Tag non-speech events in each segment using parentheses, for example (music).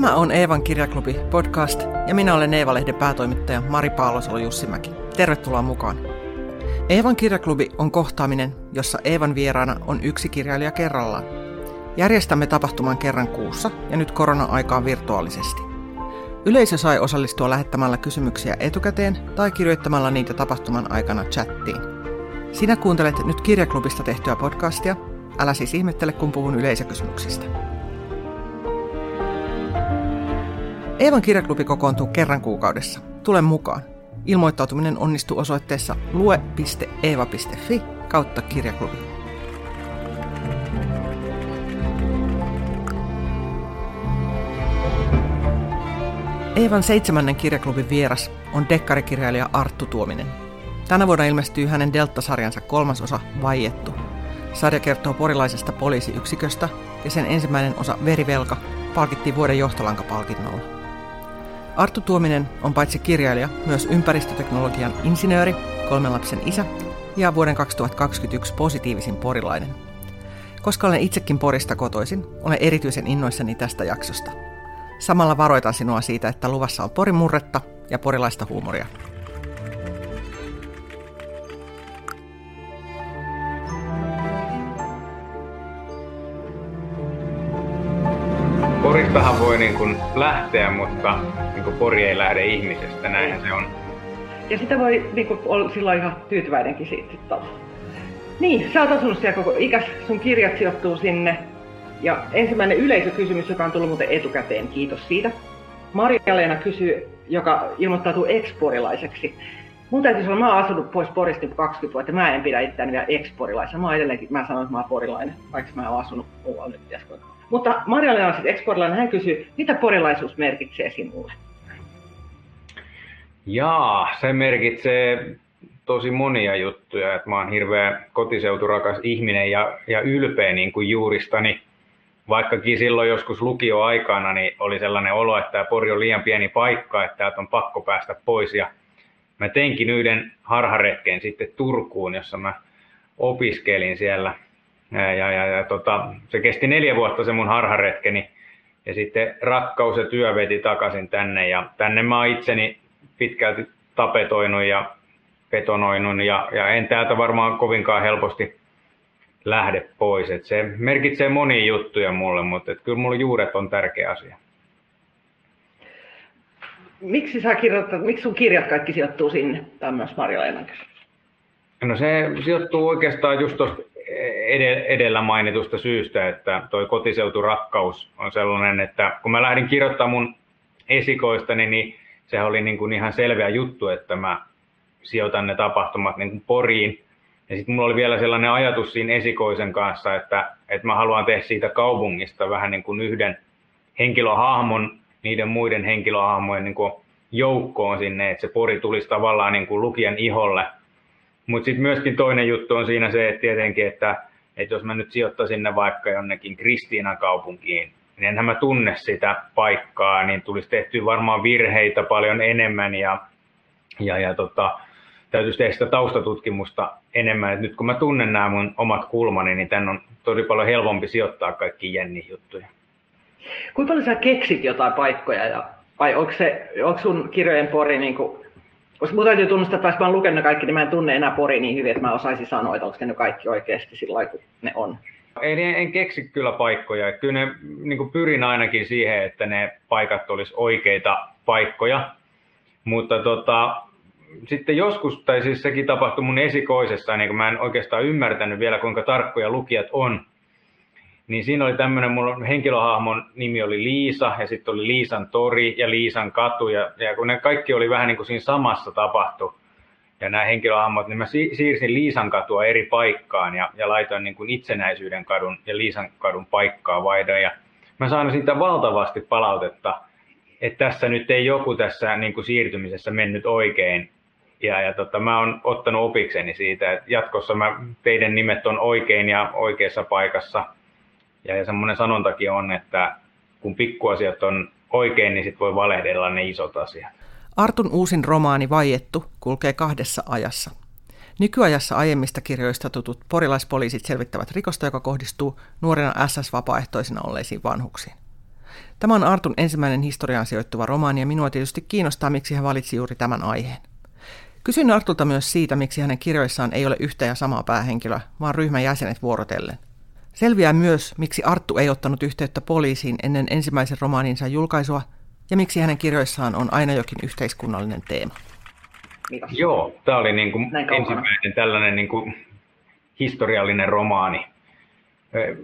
Tämä on Eevan kirjaklubi podcast ja minä olen Eeva-lehden päätoimittaja Mari Paalosolo Jussimäki. Tervetuloa mukaan. Eevan kirjaklubi on kohtaaminen, jossa Eevan vieraana on yksi kirjailija kerrallaan. Järjestämme tapahtuman kerran kuussa ja nyt korona-aikaan virtuaalisesti. Yleisö sai osallistua lähettämällä kysymyksiä etukäteen tai kirjoittamalla niitä tapahtuman aikana chattiin. Sinä kuuntelet nyt kirjaklubista tehtyä podcastia. Älä siis ihmettele, kun puhun yleisökysymyksistä. Eevan kirjaklubi kokoontuu kerran kuukaudessa. Tule mukaan. Ilmoittautuminen onnistuu osoitteessa lue.eeva.fi kautta kirjaklubi. Eevan seitsemännen kirjaklubin vieras on dekkarikirjailija Arttu Tuominen. Tänä vuonna ilmestyy hänen Delta-sarjansa kolmas osa Vaiettu. Sarja kertoo porilaisesta poliisiyksiköstä ja sen ensimmäinen osa Verivelka palkittiin vuoden johtolankapalkinnolla. Arttu Tuominen on paitsi kirjailija, myös ympäristöteknologian insinööri, kolmen lapsen isä ja vuoden 2021 positiivisin porilainen. Koska olen itsekin Porista kotoisin, olen erityisen innoissani tästä jaksosta. Samalla varoitan sinua siitä, että luvassa on porimurretta ja porilaista huumoria. Poristahan voi niin kuin lähteä, mutta niin kuin Pori ei lähde ihmisestä, näinhän se on. Ja sitä voi niin kuin, olla silloin ihan tyytyväinenkin siitä sitten Niin, sä oot asunut siellä koko ikäs, sun kirjat sijoittuu sinne. Ja ensimmäinen yleisökysymys, joka on tullut muuten etukäteen, kiitos siitä. Maria-Leena kysyy, joka ilmoittautuu eksporilaiseksi. Mun täytyy sanoa, mä oon asunut pois Porista 20 vuotta, mä en pidä itseäni vielä eksporilaisena. Mä oon edelleenkin, mä sanon, että mä oon porilainen, vaikka mä oon asunut muualla nyt äsken. Mutta Marjalle on sitten eksporilainen, hän kysyy, mitä porilaisuus merkitsee sinulle? Jaa, se merkitsee tosi monia juttuja, että mä oon hirveä kotiseuturakas ihminen ja, ja ylpeä niin kuin juuristani. Vaikkakin silloin joskus lukioaikana niin oli sellainen olo, että tämä Pori on liian pieni paikka, että täältä on pakko päästä pois. Ja mä teinkin yhden harharetken sitten Turkuun, jossa mä opiskelin siellä ja, ja, ja, ja tota, se kesti neljä vuotta se mun harharetkeni. Ja sitten rakkaus ja työ veti takaisin tänne. Ja tänne mä oon itseni pitkälti tapetoinut ja betonoinut. Ja, ja en täältä varmaan kovinkaan helposti lähde pois. Et se merkitsee monia juttuja mulle, mutta et kyllä mulle juuret on tärkeä asia. Miksi, sä kirjoitat, miksi sun kirjat kaikki sijoittuu sinne? Tämä on myös Marja No se sijoittuu oikeastaan just tuosta edellä mainitusta syystä, että toi kotiseuturakkaus on sellainen, että kun mä lähdin kirjoittamaan mun esikoistani, niin se oli niin kuin ihan selveä juttu, että mä sijoitan ne tapahtumat niin kuin Poriin. Ja sitten mulla oli vielä sellainen ajatus siinä esikoisen kanssa, että, että mä haluan tehdä siitä kaupungista vähän niin kuin yhden henkilöhahmon niiden muiden henkilöhahmojen niin kuin joukkoon sinne, että se Pori tulisi tavallaan niin kuin lukijan iholle – mutta sitten myöskin toinen juttu on siinä se, että tietenkin, että, että jos mä nyt sijoittaisin ne vaikka jonnekin Kristiinan kaupunkiin, niin enhän mä tunne sitä paikkaa, niin tulisi tehty varmaan virheitä paljon enemmän ja, ja, ja tota, täytyisi tehdä sitä taustatutkimusta enemmän. Et nyt kun mä tunnen nämä mun omat kulmani, niin tän on tosi paljon helpompi sijoittaa kaikki Jenni juttuja. Kuinka paljon sä keksit jotain paikkoja ja vai onko, se, onko sun kirjojen pori niin kuin koska mun täytyy tunnustaa, että jos mä oon lukenut kaikki, niin mä en tunne enää Pori niin hyvin, että mä osaisin sanoa, että onko ne kaikki oikeasti sillä kun ne on. Ei, en, en keksi kyllä paikkoja. Kyllä ne, niin pyrin ainakin siihen, että ne paikat olisi oikeita paikkoja. Mutta tota, sitten joskus, tai siis sekin tapahtui mun esikoisessa, niin kun mä en oikeastaan ymmärtänyt vielä, kuinka tarkkoja lukijat on niin siinä oli tämmöinen, mun henkilöhahmon nimi oli Liisa, ja sitten oli Liisan tori ja Liisan katu, ja, ja kun ne kaikki oli vähän niin kuin siinä samassa tapahtu, ja nämä henkilöhahmot, niin mä siirsin Liisan katua eri paikkaan, ja, ja laitoin niin kuin itsenäisyyden kadun ja Liisan kadun paikkaa vaihdoin, ja mä sain siitä valtavasti palautetta, että tässä nyt ei joku tässä niin kuin siirtymisessä mennyt oikein, ja, ja tota, mä oon ottanut opikseni siitä, että jatkossa mä, teidän nimet on oikein ja oikeassa paikassa – ja, semmoinen sanontakin on, että kun pikkuasiat on oikein, niin sit voi valehdella ne isot asiat. Artun uusin romaani Vaiettu kulkee kahdessa ajassa. Nykyajassa aiemmista kirjoista tutut porilaispoliisit selvittävät rikosta, joka kohdistuu nuorena SS-vapaaehtoisina olleisiin vanhuksiin. Tämä on Artun ensimmäinen historiaan sijoittuva romaani ja minua tietysti kiinnostaa, miksi hän valitsi juuri tämän aiheen. Kysyin Artulta myös siitä, miksi hänen kirjoissaan ei ole yhtä ja samaa päähenkilöä, vaan ryhmän jäsenet vuorotellen. Selviää myös, miksi Arttu ei ottanut yhteyttä poliisiin ennen ensimmäisen romaaninsa julkaisua ja miksi hänen kirjoissaan on aina jokin yhteiskunnallinen teema. Mitäs? Joo, tämä oli niin kuin ensimmäinen tällainen niin kuin historiallinen romaani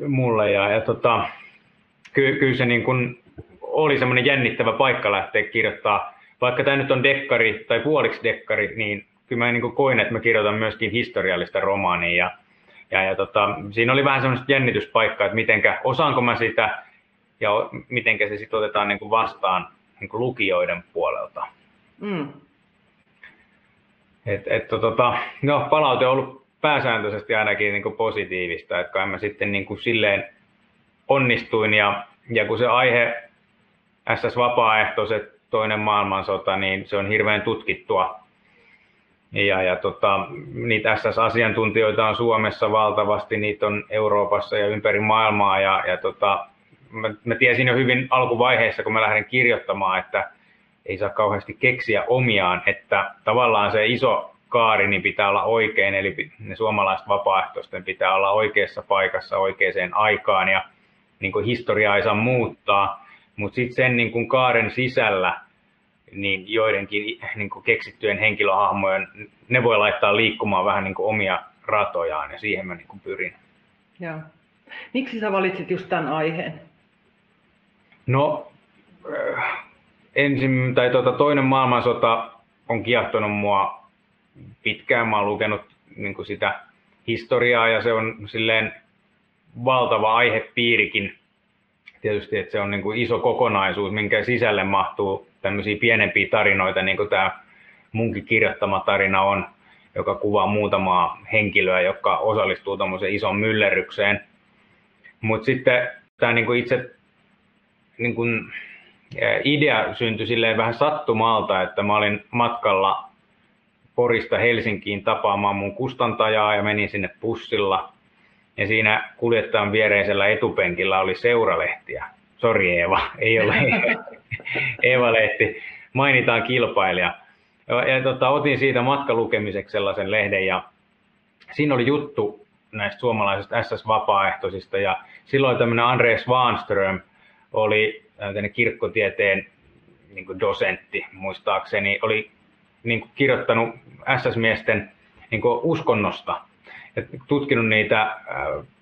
mulle. Ja, ja tota, ky, kyllä se niin kuin oli semmoinen jännittävä paikka lähteä kirjoittaa. Vaikka tämä nyt on dekkari tai puoliksi dekkari, niin kyllä mä niin kuin koin, että mä kirjoitan myöskin historiallista romaania. Ja, ja, ja tota, siinä oli vähän semmoista jännityspaikkaa, että mitenkä, osaanko mä sitä ja mitenkä se sitten otetaan niin kuin vastaan niin kuin lukijoiden puolelta. Mm. Et, et, tota, no, palaute on ollut pääsääntöisesti ainakin niin kuin positiivista, että kai mä sitten niin kuin silleen onnistuin ja, ja kun se aihe SS vapaaehtoiset toinen maailmansota, niin se on hirveän tutkittua. Ja, ja tota, niitä SS-asiantuntijoita on Suomessa valtavasti, niitä on Euroopassa ja ympäri maailmaa. Ja, ja tota, mä, mä tiesin jo hyvin alkuvaiheessa, kun mä lähdin kirjoittamaan, että ei saa kauheasti keksiä omiaan, että tavallaan se iso kaari niin pitää olla oikein, eli ne suomalaiset vapaaehtoisten pitää olla oikeassa paikassa oikeaan aikaan ja niin kuin historiaa ei saa muuttaa, mutta sitten sen niin kuin kaaren sisällä niin joidenkin niin kuin keksittyjen henkilöhahmojen, ne voi laittaa liikkumaan vähän niin kuin omia ratojaan ja siihen mä niin kuin pyrin. Ja. Miksi sä valitsit just tämän aiheen? No, ensin, tai tuota, toinen maailmansota on kiehtonut mua pitkään. Mä oon lukenut niin kuin sitä historiaa ja se on silleen valtava aihepiirikin. Tietysti, että se on niin kuin iso kokonaisuus, minkä sisälle mahtuu tämmöisiä pienempiä tarinoita, niin kuin tämä munkin kirjoittama tarina on, joka kuvaa muutamaa henkilöä, jotka osallistuu tämmöiseen ison myllerrykseen. Mutta sitten tämä niin kuin itse niin kuin, idea syntyi silleen vähän sattumalta, että mä olin matkalla Porista Helsinkiin tapaamaan mun kustantajaa ja menin sinne pussilla. Ja siinä kuljettajan viereisellä etupenkillä oli seuralehtiä. Sori Eeva, ei ole (laughs) (laughs) Eeva-lehti. Mainitaan kilpailija. Ja, ja tota, otin siitä matkalukemiseksi sellaisen lehden ja siinä oli juttu näistä suomalaisista SS-vapaaehtoisista ja silloin tämmöinen Andreas Svanström oli kirkkotieteen niin dosentti muistaakseni, oli niin kuin kirjoittanut SS-miesten niin kuin uskonnosta ja tutkinut niitä äh,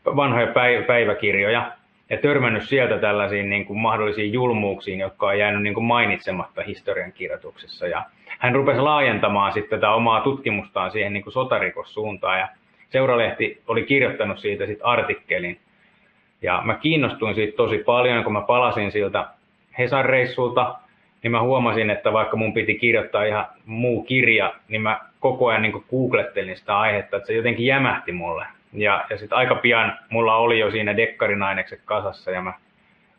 vanhoja päiväkirjoja ja törmännyt sieltä tällaisiin niin kuin mahdollisiin julmuuksiin, jotka on jäänyt niin kuin mainitsematta historian kirjoituksessa. Ja hän rupesi laajentamaan sitten tätä omaa tutkimustaan siihen niin kuin sotarikossuuntaan ja Seuralehti oli kirjoittanut siitä sitten artikkelin. Ja mä kiinnostuin siitä tosi paljon, kun mä palasin siltä Hesan reissulta niin mä huomasin, että vaikka mun piti kirjoittaa ihan muu kirja, niin mä koko ajan niin googlettelin sitä aihetta, että se jotenkin jämähti mulle. Ja, ja sitten aika pian mulla oli jo siinä dekkarinainekset kasassa ja mä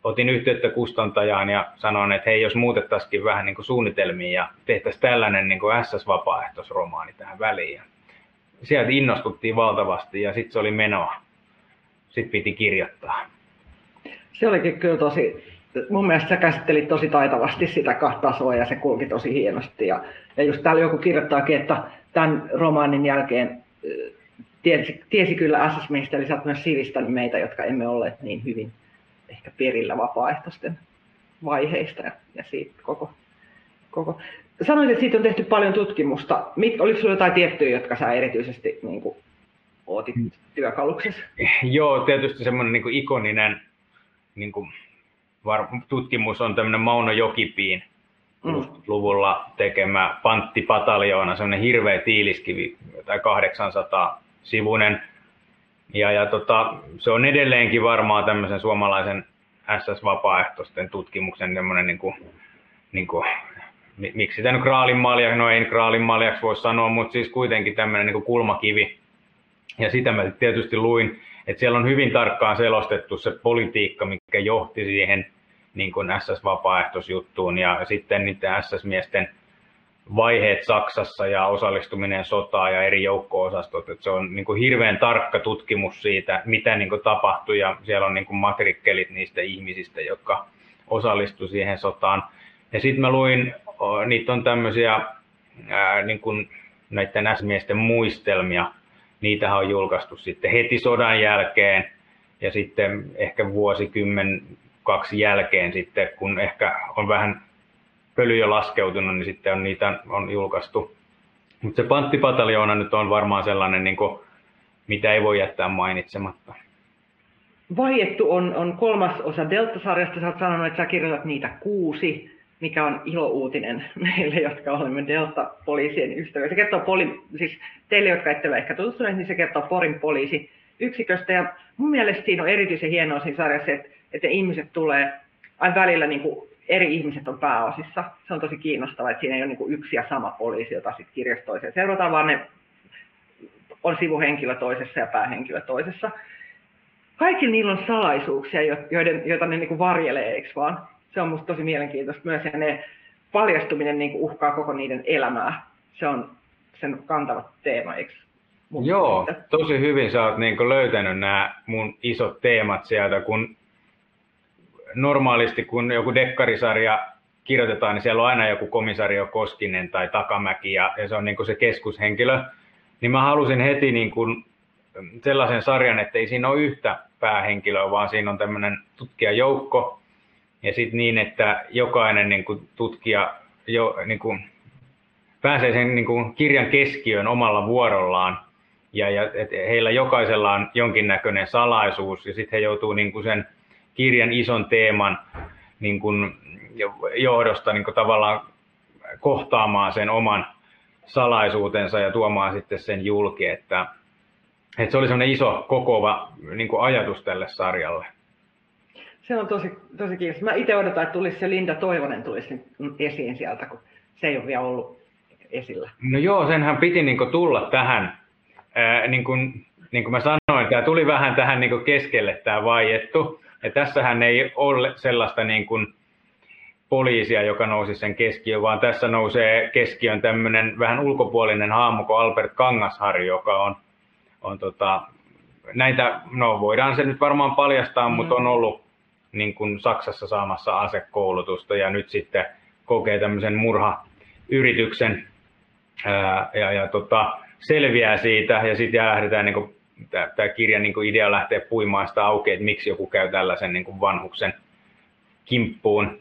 otin yhteyttä kustantajaan ja sanoin, että hei, jos muutettaisikin vähän niin kuin suunnitelmiin ja tehtäisiin tällainen niin kuin SS-vapaaehtoisromaani tähän väliin. Ja sieltä innostuttiin valtavasti ja sitten se oli menoa. Sitten piti kirjoittaa. Se olikin kyllä tosi mun mielestä sä käsittelit tosi taitavasti sitä kahta tasoa ja se kulki tosi hienosti. Ja, ja just täällä joku kirjoittaakin, että tämän romaanin jälkeen tiesi, tiesi kyllä SS-miehistä, eli sä oot myös sivistänyt meitä, jotka emme olleet niin hyvin ehkä perillä vapaaehtoisten vaiheista ja, ja siitä koko, koko. Sanoit, että siitä on tehty paljon tutkimusta. Mit, oliko sinulla jotain tiettyjä, jotka sä erityisesti niin kuin, ootit työkaluksessa? Joo, tietysti semmoinen niin ikoninen niin kuin, var, tutkimus on tämmöinen Mauno Jokipiin mm. luvulla tekemä panttipataljoona, semmoinen hirveä tiiliskivi, tai 800 sivunen. Ja, ja tota, se on edelleenkin varmaan tämmöisen suomalaisen SS-vapaaehtoisten tutkimuksen tämmöinen niin kuin, niin kuin, miksi sitä nyt kraalin malja, no ei kraalin maljaksi voi sanoa, mutta siis kuitenkin tämmöinen niin kuin kulmakivi. Ja sitä mä tietysti luin, että siellä on hyvin tarkkaan selostettu se politiikka, mikä johti siihen niin kuin SS-vapaaehtoisjuttuun ja sitten niiden SS-miesten vaiheet Saksassa ja osallistuminen sotaan ja eri joukko-osastot. Että se on niin kuin hirveän tarkka tutkimus siitä, mitä niin kuin tapahtui ja siellä on niin kuin matrikkelit niistä ihmisistä, jotka osallistui siihen sotaan. Ja sitten mä luin, niitä on tämmöisiä niin kuin näiden S-miesten muistelmia. Niitähän on julkaistu sitten heti sodan jälkeen ja sitten ehkä vuosikymmen kaksi jälkeen sitten, kun ehkä on vähän pöly jo laskeutunut, niin sitten on niitä on julkaistu. Mutta se panttipataljoona nyt on varmaan sellainen, niin kuin, mitä ei voi jättää mainitsematta. Vaiettu on, on kolmas osa Delta-sarjasta. Sä oot sanonut, että sä kirjoitat niitä kuusi, mikä on ilouutinen (laughs) meille, jotka olemme Delta-poliisien ystäviä. Se kertoo poli, siis teille, jotka ette ole ehkä tutustuneet, niin se kertoo Porin poliisi yksiköstä. Ja mun mielestä siinä on erityisen hienoa siinä sarjassa, että, että ihmiset tulee aina välillä niin kuin eri ihmiset on pääosissa. Se on tosi kiinnostavaa, että siinä ei ole niin kuin yksi ja sama poliisi, jota sitten kirjastoiseen seurataan, vaan ne on sivuhenkilö toisessa ja päähenkilö toisessa. Kaikilla niillä on salaisuuksia, joiden, joita ne niin kuin varjelee, eikö vaan? Se on musta tosi mielenkiintoista myös, ja ne paljastuminen niin kuin uhkaa koko niiden elämää. Se on sen kantava teema, eikö? Joo, mielestä? tosi hyvin sä oot niin löytänyt nämä mun isot teemat sieltä, kun normaalisti kun joku dekkarisarja kirjoitetaan, niin siellä on aina joku komisario Koskinen tai Takamäki ja, ja se on niin kuin se keskushenkilö. Niin mä halusin heti niin kuin sellaisen sarjan, että ei siinä ole yhtä päähenkilöä, vaan siinä on tämmöinen tutkijajoukko. Ja sitten niin, että jokainen niin kuin tutkija jo, niin kuin, pääsee sen niin kuin kirjan keskiöön omalla vuorollaan. Ja, ja et heillä jokaisella on jonkinnäköinen salaisuus ja sitten he joutuu niin kuin sen kirjan ison teeman niin kuin johdosta niin kuin tavallaan kohtaamaan sen oman salaisuutensa ja tuomaan sitten sen julki, että, että se oli semmoinen iso kokova niin kuin ajatus tälle sarjalle. Se on tosi, tosi kiinnostavaa. Mä itse odotan, että tulisi se Linda Toivonen tulisi esiin sieltä, kun se ei ole vielä ollut esillä. No joo, senhän piti niin kuin tulla tähän. Ää, niin, kuin, niin kuin mä sanoin, tämä tuli vähän tähän niin kuin keskelle tämä vaiettu. Ja tässähän ei ole sellaista niin kuin poliisia, joka nousi sen keskiöön, vaan tässä nousee keskiön tämmöinen vähän ulkopuolinen kuin Albert Kangasharju, joka on, on tota, näitä, no voidaan se nyt varmaan paljastaa, mm. mutta on ollut niin kuin Saksassa saamassa asekoulutusta ja nyt sitten kokee tämmöisen murhayrityksen ää, ja, ja tota, selviää siitä ja sitten lähdetään niin kuin tämä kirjan niin kuin idea lähtee puimaan sitä auki, että miksi joku käy tällaisen niin kuin vanhuksen kimppuun.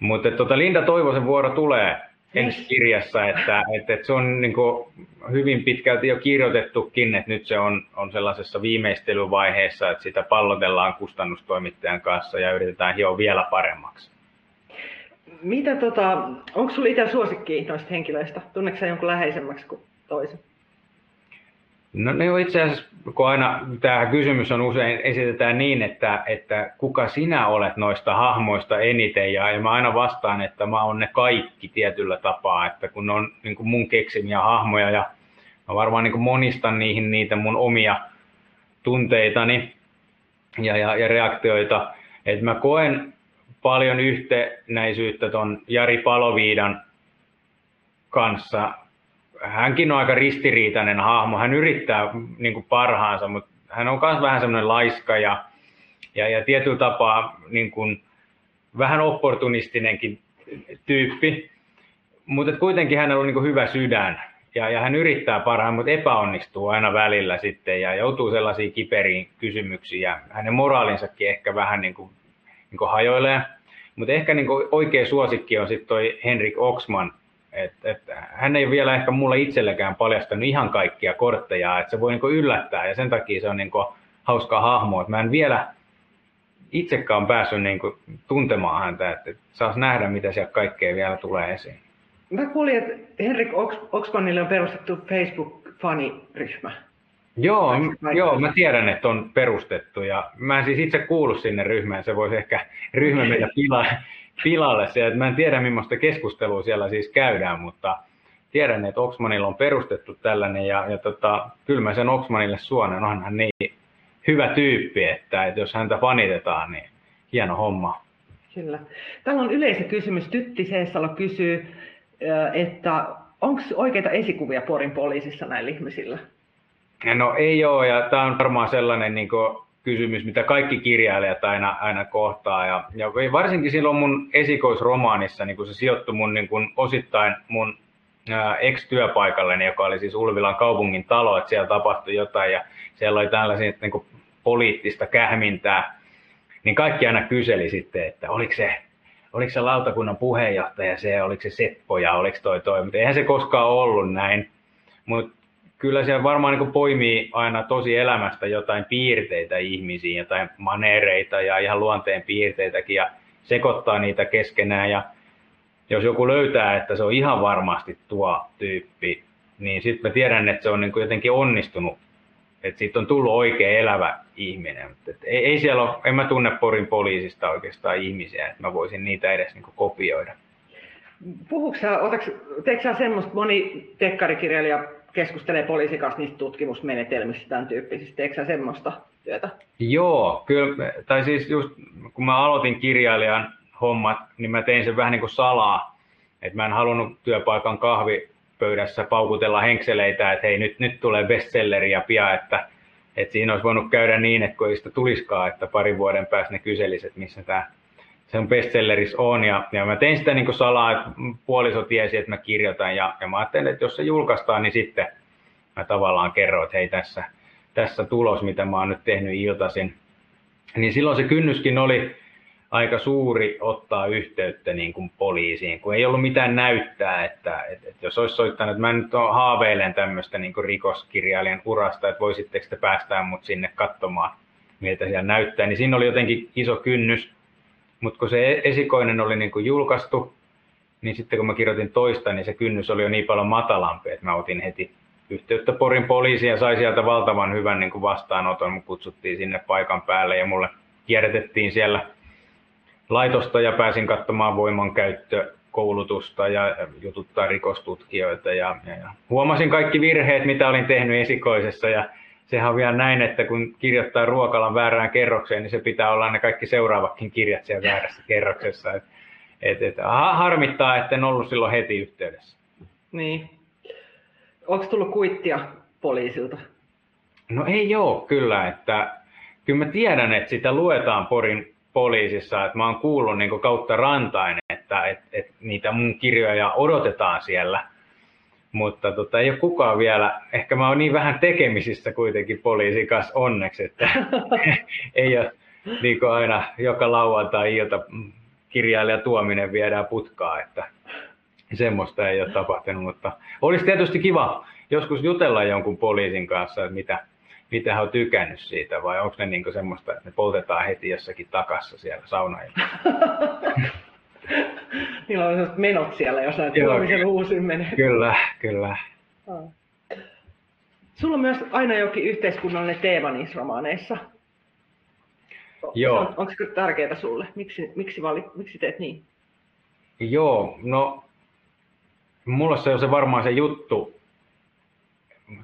Mutta tota, Linda Toivosen vuoro tulee ensi kirjassa, että, että, että se on niin kuin hyvin pitkälti jo kirjoitettukin, että nyt se on, on sellaisessa viimeistelyvaiheessa, että sitä pallotellaan kustannustoimittajan kanssa ja yritetään hioa vielä paremmaksi. Mitä tota, onko sinulla itse suosikki noista henkilöistä? Tunneeko jonkun läheisemmäksi kuin toisen? No ne on itse asiassa, kun aina tämä kysymys on usein esitetään niin, että, että kuka sinä olet noista hahmoista eniten, ja, ja mä aina vastaan, että mä oon ne kaikki tietyllä tapaa, että kun ne on niin kuin mun keksimiä hahmoja, ja mä varmaan niin kuin monistan niihin niitä mun omia tunteitani ja, ja, ja reaktioita, että mä koen paljon yhtenäisyyttä ton Jari Paloviidan kanssa hänkin on aika ristiriitainen hahmo. Hän yrittää niin kuin parhaansa, mutta hän on myös vähän semmoinen laiska ja, ja, ja tietyllä tapaa niin kuin, vähän opportunistinenkin tyyppi. Mutta kuitenkin hänellä on niin kuin hyvä sydän ja, ja hän yrittää parhaan, mutta epäonnistuu aina välillä sitten ja joutuu sellaisiin kiperiin kysymyksiin ja hänen moraalinsakin ehkä vähän niin kuin, niin kuin hajoilee. Mutta ehkä niin kuin oikea suosikki on sitten toi Henrik Oxman, et, et, hän ei vielä ehkä mulle itselläkään paljastanut ihan kaikkia kortteja, että se voi niinku yllättää ja sen takia se on niinku hauska hahmo. Et mä en vielä itsekään päässyt niinku tuntemaan häntä, että et saas nähdä, mitä sieltä kaikkea vielä tulee esiin. Mä kuulin, että Henrik Oxmanille on perustettu Facebook-faniryhmä. Joo, joo, mä tiedän, että on perustettu ja mä en siis itse kuulu sinne ryhmään, se voisi ehkä ryhmä meitä (laughs) pilaa, pilalle se, että mä en tiedä millaista keskustelua siellä siis käydään, mutta tiedän, että Oxmanilla on perustettu tällainen ja, ja tota, kyllä mä sen Oxmanille suonen, onhan niin hyvä tyyppi, että, että jos häntä fanitetaan, niin hieno homma. Kyllä. Täällä on yleisökysymys. Tytti Seessalo kysyy, että onko oikeita esikuvia Porin poliisissa näillä ihmisillä? No ei ole, ja tämä on varmaan sellainen niin kuin, kysymys, mitä kaikki kirjailijat aina, aina kohtaa. Ja, ja varsinkin silloin mun esikoisromaanissa, niin kun se sijoittui mun niin kun osittain mun ex-työpaikalleni, joka oli siis Ulvilan kaupungin talo, että siellä tapahtui jotain ja siellä oli tällaisia niin kuin poliittista kähmintää, niin kaikki aina kyseli sitten, että oliko se, oliko se lautakunnan puheenjohtaja se, oliko se Seppo ja oliko toi toi, mutta eihän se koskaan ollut näin. Mutta kyllä se varmaan niin poimii aina tosi elämästä jotain piirteitä ihmisiin, jotain manereita ja ihan luonteen piirteitäkin ja sekoittaa niitä keskenään ja jos joku löytää, että se on ihan varmasti tuo tyyppi, niin sitten mä tiedän, että se on niin jotenkin onnistunut, että siitä on tullut oikein elävä ihminen. Et ei, ei siellä ole, en mä tunne Porin poliisista oikeastaan ihmisiä, että mä voisin niitä edes niin kopioida. Puhuuko sä, teekö sä semmoista, moni tekkarikirjailija keskustelee poliisin kanssa niistä tutkimusmenetelmistä, tämän tyyppisistä, teekö semmoista työtä? Joo, kyllä, tai siis just kun mä aloitin kirjailijan hommat, niin mä tein sen vähän niin kuin salaa. Et mä en halunnut työpaikan kahvipöydässä paukutella henkseleitä, että hei nyt, nyt tulee bestselleria pian, että, että siinä olisi voinut käydä niin, että kun ei sitä tuliskaan, että parin vuoden päästä ne kyselisivät, missä tämä sen bestselleris on. Ja, ja mä tein sitä niin salaa, että puoliso tiesi, että mä kirjoitan ja, ja mä ajattelin, että jos se julkaistaan, niin sitten mä tavallaan kerron, että hei tässä, tässä tulos, mitä mä oon nyt tehnyt iltaisin. Niin silloin se kynnyskin oli, aika suuri ottaa yhteyttä niin kuin poliisiin, kun ei ollut mitään näyttää, että, että, että jos olisi soittanut, että mä nyt haaveilen tämmöistä niin kuin rikoskirjailijan urasta, että voisitteko te päästää mut sinne katsomaan, miltä siellä näyttää, niin siinä oli jotenkin iso kynnys, mutta kun se esikoinen oli niin kuin julkaistu, niin sitten kun mä kirjoitin toista, niin se kynnys oli jo niin paljon matalampi, että mä otin heti yhteyttä Porin poliisiin ja sai sieltä valtavan hyvän niin kuin vastaanoton. Mut kutsuttiin sinne paikan päälle ja mulle kierrätettiin siellä laitosta ja pääsin katsomaan voimankäyttökoulutusta ja jututtaa rikostutkijoita. Ja, ja, ja huomasin kaikki virheet, mitä olin tehnyt esikoisessa ja sehän on vielä näin, että kun kirjoittaa ruokalan väärään kerrokseen, niin se pitää olla ne kaikki seuraavatkin kirjat siellä väärässä kerroksessa. Et, et, et, harmittaa, että en ollut silloin heti yhteydessä. Niin. Onko tullut kuittia poliisilta? No ei ole kyllä, että kyllä mä tiedän, että sitä luetaan Porin poliisissa, että mä oon kuullut niin kautta rantain, että et, et niitä mun kirjoja odotetaan siellä, mutta tota, ei ole kukaan vielä, ehkä mä oon niin vähän tekemisissä kuitenkin poliisin kanssa onneksi, että (laughs) ei ole niin aina joka lauantai-ilta kirjailija tuominen viedään putkaa, että semmoista ei ole tapahtunut, mutta olisi tietysti kiva joskus jutella jonkun poliisin kanssa, että mitä, mitä hän on tykännyt siitä, vai onko ne niinku semmoista, että ne poltetaan heti jossakin takassa siellä saunailla? (laughs) Niillä on sellaiset menot siellä, jos näet tuomisen uusin menee. Kyllä, kyllä. Sulla on myös aina jokin yhteiskunnallinen teema niissä romaaneissa. Joo. On, onko se tärkeää sulle? Miksi, miksi, valit, miksi teet niin? Joo, no mulla se on se varmaan se juttu,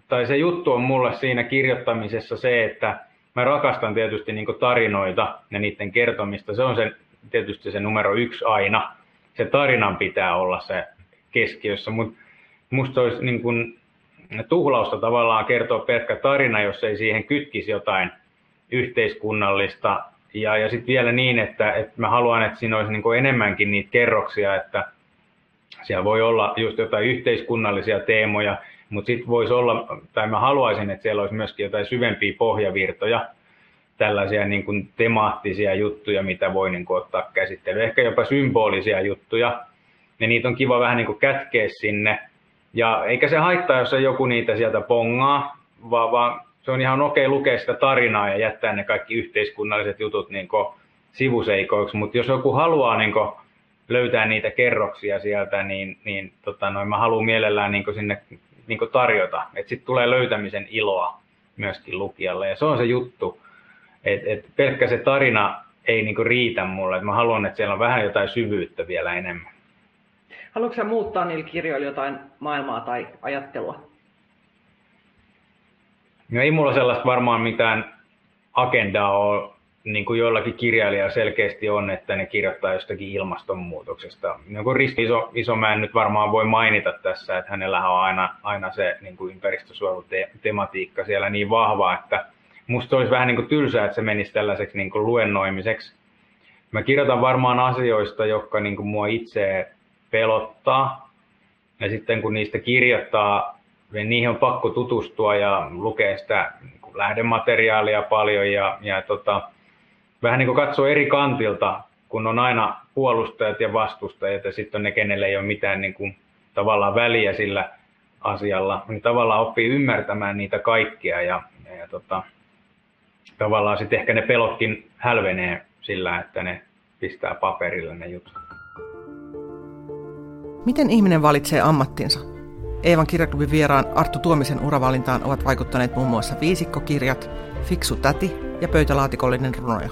tai se juttu on mulle siinä kirjoittamisessa se, että mä rakastan tietysti niin tarinoita ja niiden kertomista. Se on se, tietysti se numero yksi aina. Se tarinan pitää olla se keskiössä, mutta musta olisi niin kuin tuhlausta tavallaan kertoa pelkkä tarina, jos ei siihen kytkisi jotain yhteiskunnallista. Ja, ja sitten vielä niin, että, että mä haluan, että siinä olisi niin kuin enemmänkin niitä kerroksia, että siellä voi olla just jotain yhteiskunnallisia teemoja, mutta sitten voisi olla, tai mä haluaisin, että siellä olisi myöskin jotain syvempiä pohjavirtoja, tällaisia niin kuin temaattisia juttuja, mitä voi niin kuin ottaa käsittelyyn, ehkä jopa symbolisia juttuja, ja niitä on kiva vähän niin kuin kätkeä sinne, ja eikä se haittaa, jos joku niitä sieltä pongaa, vaan, vaan se on ihan okei lukea sitä tarinaa ja jättää ne kaikki yhteiskunnalliset jutut niin kuin sivuseikoiksi, mutta jos joku haluaa niin kuin löytää niitä kerroksia sieltä, niin, niin tota, noin, mä haluan mielellään niin sinne niin tarjota. Että sitten tulee löytämisen iloa myöskin lukijalle. Ja se on se juttu, että et pelkkä se tarina ei niin riitä mulle. Et mä haluan, että siellä on vähän jotain syvyyttä vielä enemmän. Haluatko sä muuttaa niillä kirjoilla jotain maailmaa tai ajattelua? No ei mulla sellaista varmaan mitään agendaa ole niin kuin joillakin kirjailijoilla selkeästi on, että ne kirjoittaa jostakin ilmastonmuutoksesta. Niin kuin Risto Iso, Isomäen nyt varmaan voi mainita tässä, että hänellä on aina, aina se niin kuin ympäristösuojelutematiikka siellä niin vahva, että musta olisi vähän niin kuin tylsää, että se menisi tällaiseksi niin kuin luennoimiseksi. Mä kirjoitan varmaan asioista, jotka niin kuin mua itse pelottaa. Ja sitten kun niistä kirjoittaa, niin niihin on pakko tutustua ja lukea sitä niin kuin lähdemateriaalia paljon ja, ja tota, vähän niin kuin katsoa eri kantilta, kun on aina puolustajat ja vastustajat ja sitten on ne, kenelle ei ole mitään niin kuin, tavallaan väliä sillä asialla, niin tavallaan oppii ymmärtämään niitä kaikkia ja, ja, ja tota, tavallaan sitten ehkä ne pelotkin hälvenee sillä, että ne pistää paperille ne jutut. Miten ihminen valitsee ammattinsa? Eevan kirjaklubin vieraan Arttu Tuomisen uravalintaan ovat vaikuttaneet muun muassa viisikkokirjat, Fiksu täti ja pöytälaatikollinen runoja.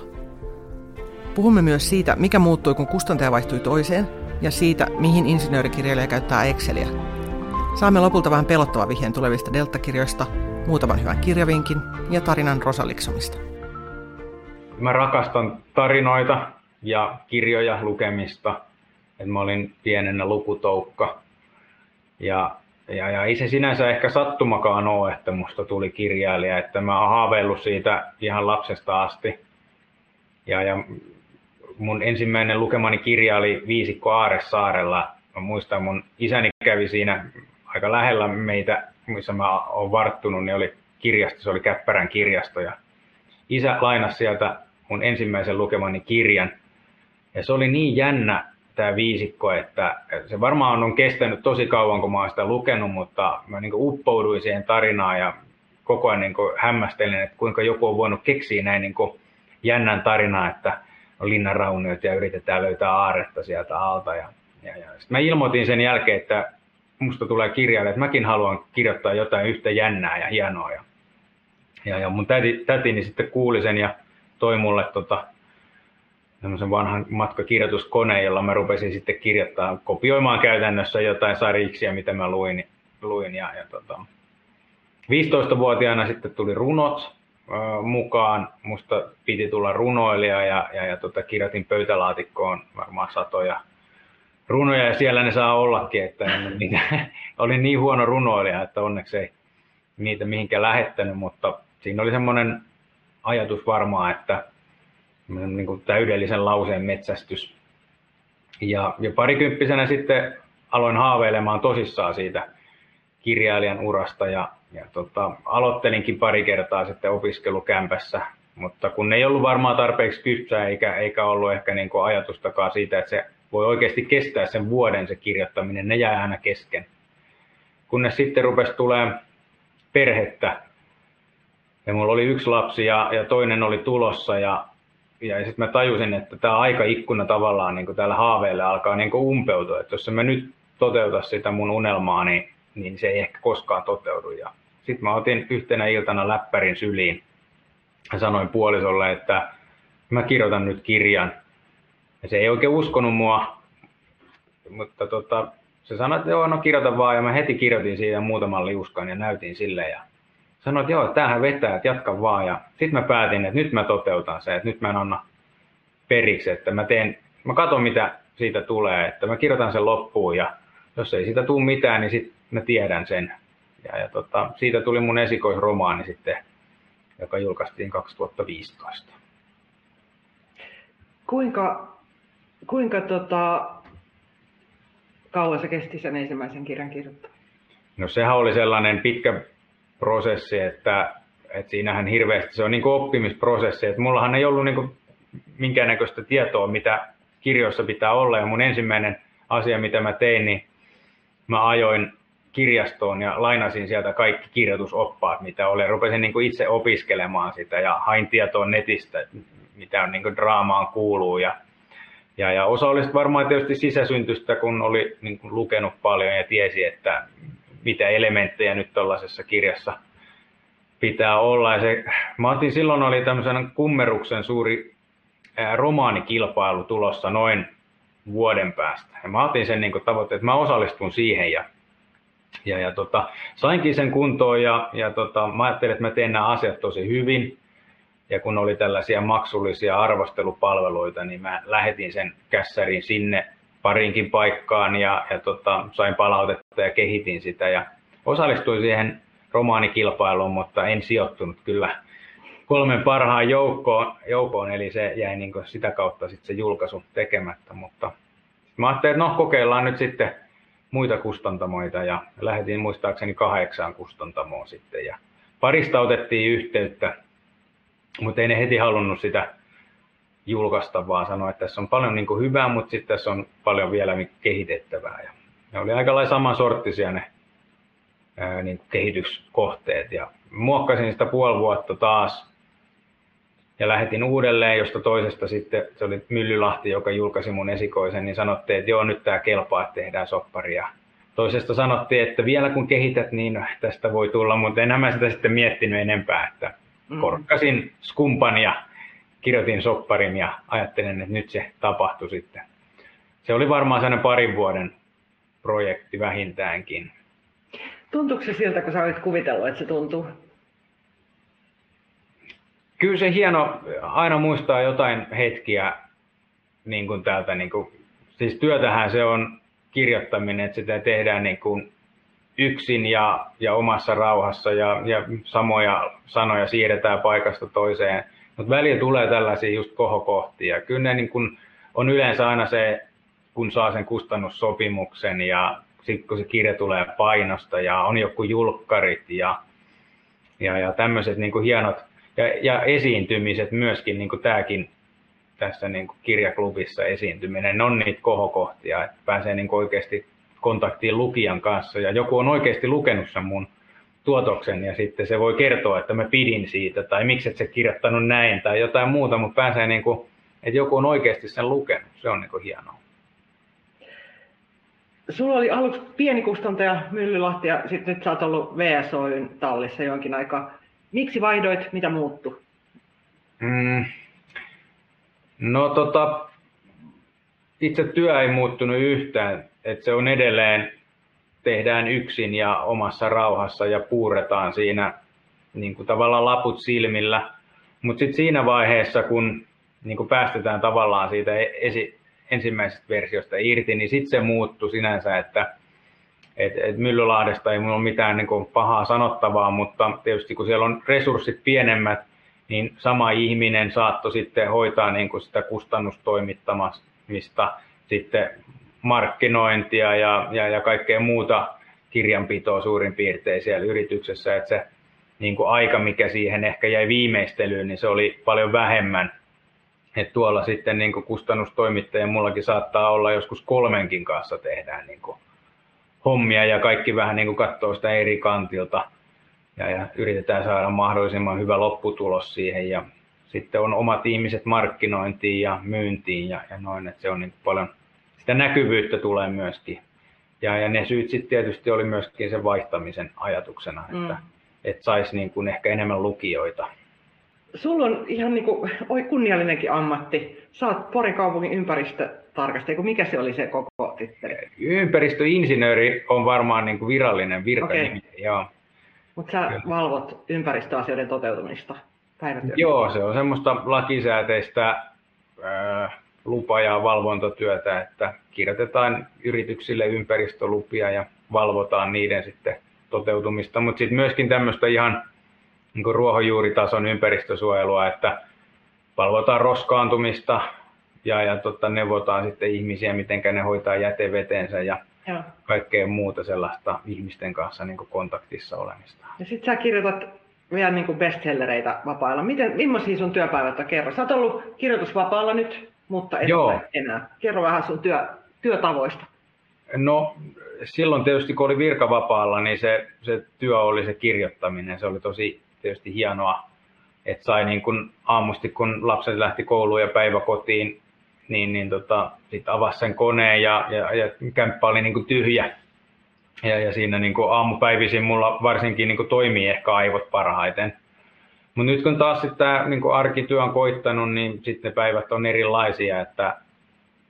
Puhumme myös siitä, mikä muuttui, kun kustantaja vaihtui toiseen, ja siitä, mihin insinöörikirjailija käyttää Exceliä. Saamme lopulta vähän pelottava vihjeen tulevista Delta-kirjoista, muutaman hyvän kirjavinkin ja tarinan Rosaliksomista. Mä rakastan tarinoita ja kirjoja lukemista. Et mä olin pienenä lukutoukka. Ja, ja, ja ei se sinänsä ehkä sattumakaan ole, että musta tuli kirjailija. Että mä oon haaveillut siitä ihan lapsesta asti. Ja, ja mun ensimmäinen lukemani kirja oli Viisikko Aaresaarella. Mä muistan, mun isäni kävi siinä aika lähellä meitä, missä mä oon varttunut, niin oli kirjasto, se oli Käppärän kirjasto. Ja isä lainasi sieltä mun ensimmäisen lukemani kirjan. Ja se oli niin jännä tämä viisikko, että se varmaan on kestänyt tosi kauan, kun mä oon sitä lukenut, mutta mä niin uppouduin siihen tarinaan ja koko ajan niin hämmästelin, että kuinka joku on voinut keksiä näin niin jännän tarinaa, että on linnanrauniot ja yritetään löytää aaretta sieltä alta. Ja, ja, ja. Sitten mä ilmoitin sen jälkeen, että musta tulee kirjailija, että mäkin haluan kirjoittaa jotain yhtä jännää ja hienoa. Ja, ja, ja mun täti, tätini sitten kuuli sen ja toi mulle tota, semmoisen vanhan matkakirjoituskoneen, jolla mä rupesin sitten kirjoittaa, kopioimaan käytännössä jotain sarjiksia, mitä mä luin. luin ja, ja tota, 15-vuotiaana sitten tuli runot mukaan. Musta piti tulla runoilija ja, ja, ja tota, kirjoitin pöytälaatikkoon varmaan satoja runoja ja siellä ne saa ollakin, että niitä, (laughs) olin niin huono runoilija, että onneksi ei niitä mihinkään lähettänyt, mutta siinä oli semmoinen ajatus varmaan, että niin kuin täydellisen lauseen metsästys. Ja, ja parikymppisenä sitten aloin haaveilemaan tosissaan siitä kirjailijan urasta ja, ja tota, aloittelinkin pari kertaa sitten opiskelukämpässä, mutta kun ei ollut varmaan tarpeeksi kypsää eikä, eikä ollut ehkä niin kuin ajatustakaan siitä, että se voi oikeasti kestää sen vuoden se kirjoittaminen, ne jää aina kesken. Kunnes sitten rupesi tulee perhettä, ja mulla oli yksi lapsi ja, ja toinen oli tulossa, ja, ja sitten mä tajusin, että tämä aikaikkuna tavallaan niin täällä haaveille alkaa niin umpeutua, että jos mä nyt toteuta sitä mun unelmaa, niin, niin se ei ehkä koskaan toteudu. Ja sitten mä otin yhtenä iltana läppärin syliin ja sanoin puolisolle, että mä kirjoitan nyt kirjan, ja se ei oikein uskonut mua, mutta tota, se sanoi, että joo, no kirjoita vaan, ja mä heti kirjoitin siitä muutaman liuskan ja näytin sille, ja sanoin, että joo, tämähän vetää, että jatka vaan, ja sitten mä päätin, että nyt mä toteutan se, että nyt mä en anna periksi, että mä teen, mä katson mitä siitä tulee, että mä kirjoitan sen loppuun, ja jos ei siitä tule mitään, niin sitten mä tiedän sen. Ja, ja tota, siitä tuli mun esikoisromaani sitten, joka julkaistiin 2015. Kuinka Kuinka tota, kauan se kesti sen ensimmäisen kirjan kirjoittaminen? No sehän oli sellainen pitkä prosessi, että, että siinähän hirveästi se on niin oppimisprosessi, että mullahan ei ollut niin minkäännäköistä tietoa, mitä kirjoissa pitää olla. Ja mun ensimmäinen asia, mitä mä tein, niin mä ajoin kirjastoon ja lainasin sieltä kaikki kirjoitusoppaat, mitä olen. Rupesin niin kuin itse opiskelemaan sitä ja hain tietoa netistä, mitä on niin kuin draamaan kuuluu. Ja ja, ja osa olisi varmaan tietysti sisäsyntystä, kun oli niin kuin lukenut paljon ja tiesi, että mitä elementtejä nyt tällaisessa kirjassa pitää olla. Ja se, mä otin, silloin oli tämmöisen kummeruksen suuri romaanikilpailu tulossa noin vuoden päästä. Ja mä otin sen niin tavoitteen, että mä osallistun siihen ja, ja, ja tota, sainkin sen kuntoon ja, ja tota, mä ajattelin, että mä teen nämä asiat tosi hyvin ja kun oli tällaisia maksullisia arvostelupalveluita, niin mä lähetin sen kässärin sinne parinkin paikkaan ja, ja tota, sain palautetta ja kehitin sitä. Ja osallistuin siihen romaanikilpailuun, mutta en sijoittunut kyllä kolmen parhaan joukkoon, joukkoon. Eli se jäi niin sitä kautta sitten se julkaisu tekemättä, mutta mä ajattelin, että no kokeillaan nyt sitten muita kustantamoita. Ja lähetin muistaakseni kahdeksaan kustantamoon sitten. Ja parista otettiin yhteyttä, mutta ei ne heti halunnut sitä julkaista, vaan sanoi, että tässä on paljon niin hyvää, mutta sitten tässä on paljon vielä kehitettävää. Ja ne oli aika lailla samansorttisia ne ää, niin kehityskohteet. Ja muokkasin sitä puoli vuotta taas ja lähetin uudelleen, josta toisesta sitten, se oli Myllylahti, joka julkaisi mun esikoisen, niin sanottiin, että joo, nyt tämä kelpaa, että tehdään sopparia. Toisesta sanottiin, että vielä kun kehität, niin tästä voi tulla, mutta enhän mä sitä sitten miettinyt enempää, että. Korkkasin skumpan ja kirjoitin sopparin ja ajattelin, että nyt se tapahtui sitten. Se oli varmaan sellainen parin vuoden projekti vähintäänkin. Tuntuuko se siltä, kun sä olit kuvitellut, että se tuntuu? Kyllä se hieno aina muistaa jotain hetkiä niin kuin täältä, niin kuin, siis työtähän se on kirjoittaminen, että sitä tehdään niin kuin yksin ja, ja omassa rauhassa ja, ja samoja sanoja siirretään paikasta toiseen. Mutta välillä tulee tällaisia just kohokohtia. Kyllä ne niin kun on yleensä aina se, kun saa sen kustannussopimuksen ja sitten kun se kirja tulee painosta ja on joku julkkarit ja, ja, ja tämmöiset niin hienot ja, ja esiintymiset myöskin, niin tämäkin tässä niin kirjaklubissa esiintyminen, on niitä kohokohtia, että pääsee niin oikeasti kontaktiin lukijan kanssa ja joku on oikeasti lukenut sen mun tuotoksen ja sitten se voi kertoa, että mä pidin siitä tai miksi et se kirjoittanut näin tai jotain muuta, mutta pääsee niin kuin, että joku on oikeasti sen lukenut. Se on niin kuin hienoa. Sulla oli aluksi pieni kustantaja Myllylahti ja sitten nyt sä oot ollut VSOyn tallissa jonkin aikaa. Miksi vaihdoit, mitä muuttui? Mm. No tota, itse työ ei muuttunut yhtään, että se on edelleen, tehdään yksin ja omassa rauhassa ja puuretaan siinä niin kuin tavallaan laput silmillä. Mutta sitten siinä vaiheessa, kun niin kuin päästetään tavallaan siitä esi- ensimmäisestä versiosta irti, niin sitten se muuttui sinänsä, että et, et Myllylahdesta ei mulla ole mitään niin kuin pahaa sanottavaa, mutta tietysti kun siellä on resurssit pienemmät, niin sama ihminen saattoi sitten hoitaa niin kuin sitä kustannustoimittamista, sitten markkinointia ja, ja, ja kaikkea muuta kirjanpitoa suurin piirtein siellä yrityksessä, että se niin kuin aika, mikä siihen ehkä jäi viimeistelyyn, niin se oli paljon vähemmän. Et tuolla sitten niin kuin kustannustoimittaja mullakin saattaa olla joskus kolmenkin kanssa tehdään niin kuin hommia ja kaikki vähän niin kuin katsoo sitä eri kantilta. Ja, ja yritetään saada mahdollisimman hyvä lopputulos siihen. Ja sitten on omat ihmiset markkinointiin ja myyntiin ja, ja noin, että se on niin paljon, sitä näkyvyyttä tulee myöskin. Ja, ja ne syyt sitten tietysti oli myöskin sen vaihtamisen ajatuksena, että, mm. että saisi niin kuin ehkä enemmän lukijoita. Sulla on ihan niin kuin, oi kunniallinenkin ammatti. Oot Porin kaupungin ympäristötarkastaja. Mikä se oli se koko titteli? Ympäristöinsinööri on varmaan niin kuin virallinen virkanimi. Okay. Mutta sä valvot ympäristöasioiden toteutumista päivätyössä. Joo, se on semmoista lakisääteistä ää, lupa- ja valvontatyötä, että kirjoitetaan yrityksille ympäristölupia ja valvotaan niiden sitten toteutumista, mutta sitten myöskin tämmöistä ihan niin kuin ruohonjuuritason ympäristösuojelua, että valvotaan roskaantumista ja, ja tota, neuvotaan sitten ihmisiä, miten ne hoitaa jätevetensä ja Joo. kaikkea muuta sellaista ihmisten kanssa niin kontaktissa olemista. Ja sitten sä kirjoitat vielä niin bestsellereitä vapailla. Miten, millaisia sun työpäivät on? Kerro. Sä oot ollut kirjoitusvapaalla nyt, mutta et Joo. ole enää. Kerro vähän sun työ, työtavoista. No silloin tietysti kun oli virkavapaalla, niin se, se työ oli se kirjoittaminen. Se oli tosi tietysti hienoa, että sai niin kun aamusti, kun lapset lähti kouluun ja päiväkotiin, niin, niin tota, sitten avasi sen koneen ja, ja, ja kämppä oli niin kuin tyhjä. Ja, ja siinä niin kuin aamupäivisin mulla varsinkin niin kuin toimii ehkä aivot parhaiten. Mutta nyt kun taas sitten tämä niin arkityö on koittanut, niin sitten ne päivät on erilaisia, että,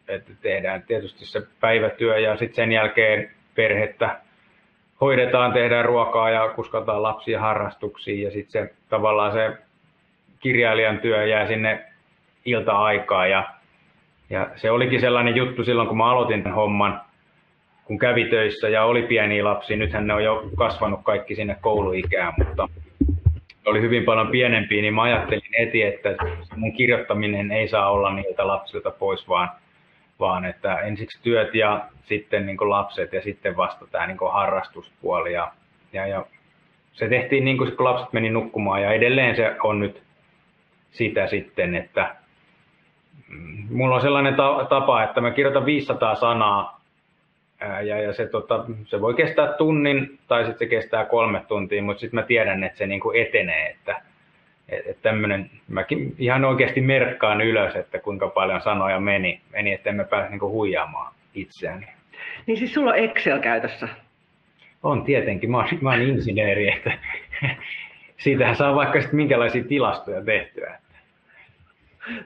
että tehdään tietysti se päivätyö ja sitten sen jälkeen perhettä hoidetaan, tehdään ruokaa ja kuskataan lapsia harrastuksiin ja sitten se tavallaan se kirjailijan työ jää sinne ilta-aikaan ja, ja se olikin sellainen juttu silloin, kun mä aloitin tämän homman, kun kävi töissä ja oli pieniä lapsia, nythän ne on jo kasvanut kaikki sinne kouluikään, mutta oli hyvin paljon pienempiä, niin mä ajattelin heti, että mun kirjoittaminen ei saa olla niiltä lapsilta pois, vaan, vaan että ensiksi työt ja sitten niin lapset ja sitten vasta tämä niin harrastuspuoli. Ja, ja, ja se tehtiin niin kuin kun lapset meni nukkumaan ja edelleen se on nyt sitä sitten, että mm, mulla on sellainen tapa, että mä kirjoitan 500 sanaa ja, ja se, tota, se voi kestää tunnin tai sitten se kestää kolme tuntia, mutta sitten mä tiedän, että se niinku etenee, että et, et tämmönen, mäkin ihan oikeasti merkkaan ylös, että kuinka paljon sanoja meni, meni että en mä pääse niinku huijaamaan itseäni. Niin siis sulla on Excel käytössä? On tietenkin, mä oon, mä oon insinööri, että (laughs) siitähän saa vaikka sitten minkälaisia tilastoja tehtyä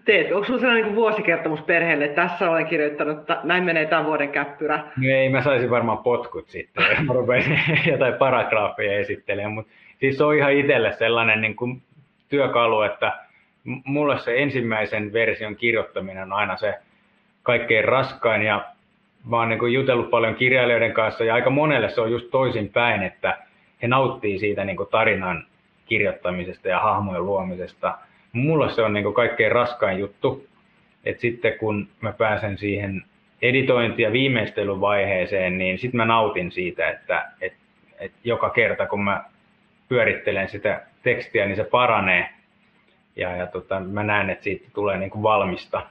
teet? Onko sinulla sellainen niin vuosikertomus perheelle, että tässä olen kirjoittanut, että näin menee tämän vuoden käppyrä? No ei, mä saisin varmaan potkut sitten, (laughs) mä rupesin jotain paragraafia esittelemään, mutta siis se on ihan itselle sellainen niin kuin työkalu, että mulle se ensimmäisen version kirjoittaminen on aina se kaikkein raskain ja mä oon niin jutellut paljon kirjailijoiden kanssa ja aika monelle se on just toisin päin, että he nauttii siitä niin kuin tarinan kirjoittamisesta ja hahmojen luomisesta – mulla se on niin kaikkein raskain juttu, että sitten kun mä pääsen siihen editointi- ja viimeistelyvaiheeseen, niin sitten mä nautin siitä, että, että, että joka kerta kun mä pyörittelen sitä tekstiä, niin se paranee. Ja, ja tota, mä näen, että siitä tulee niin kuin valmista.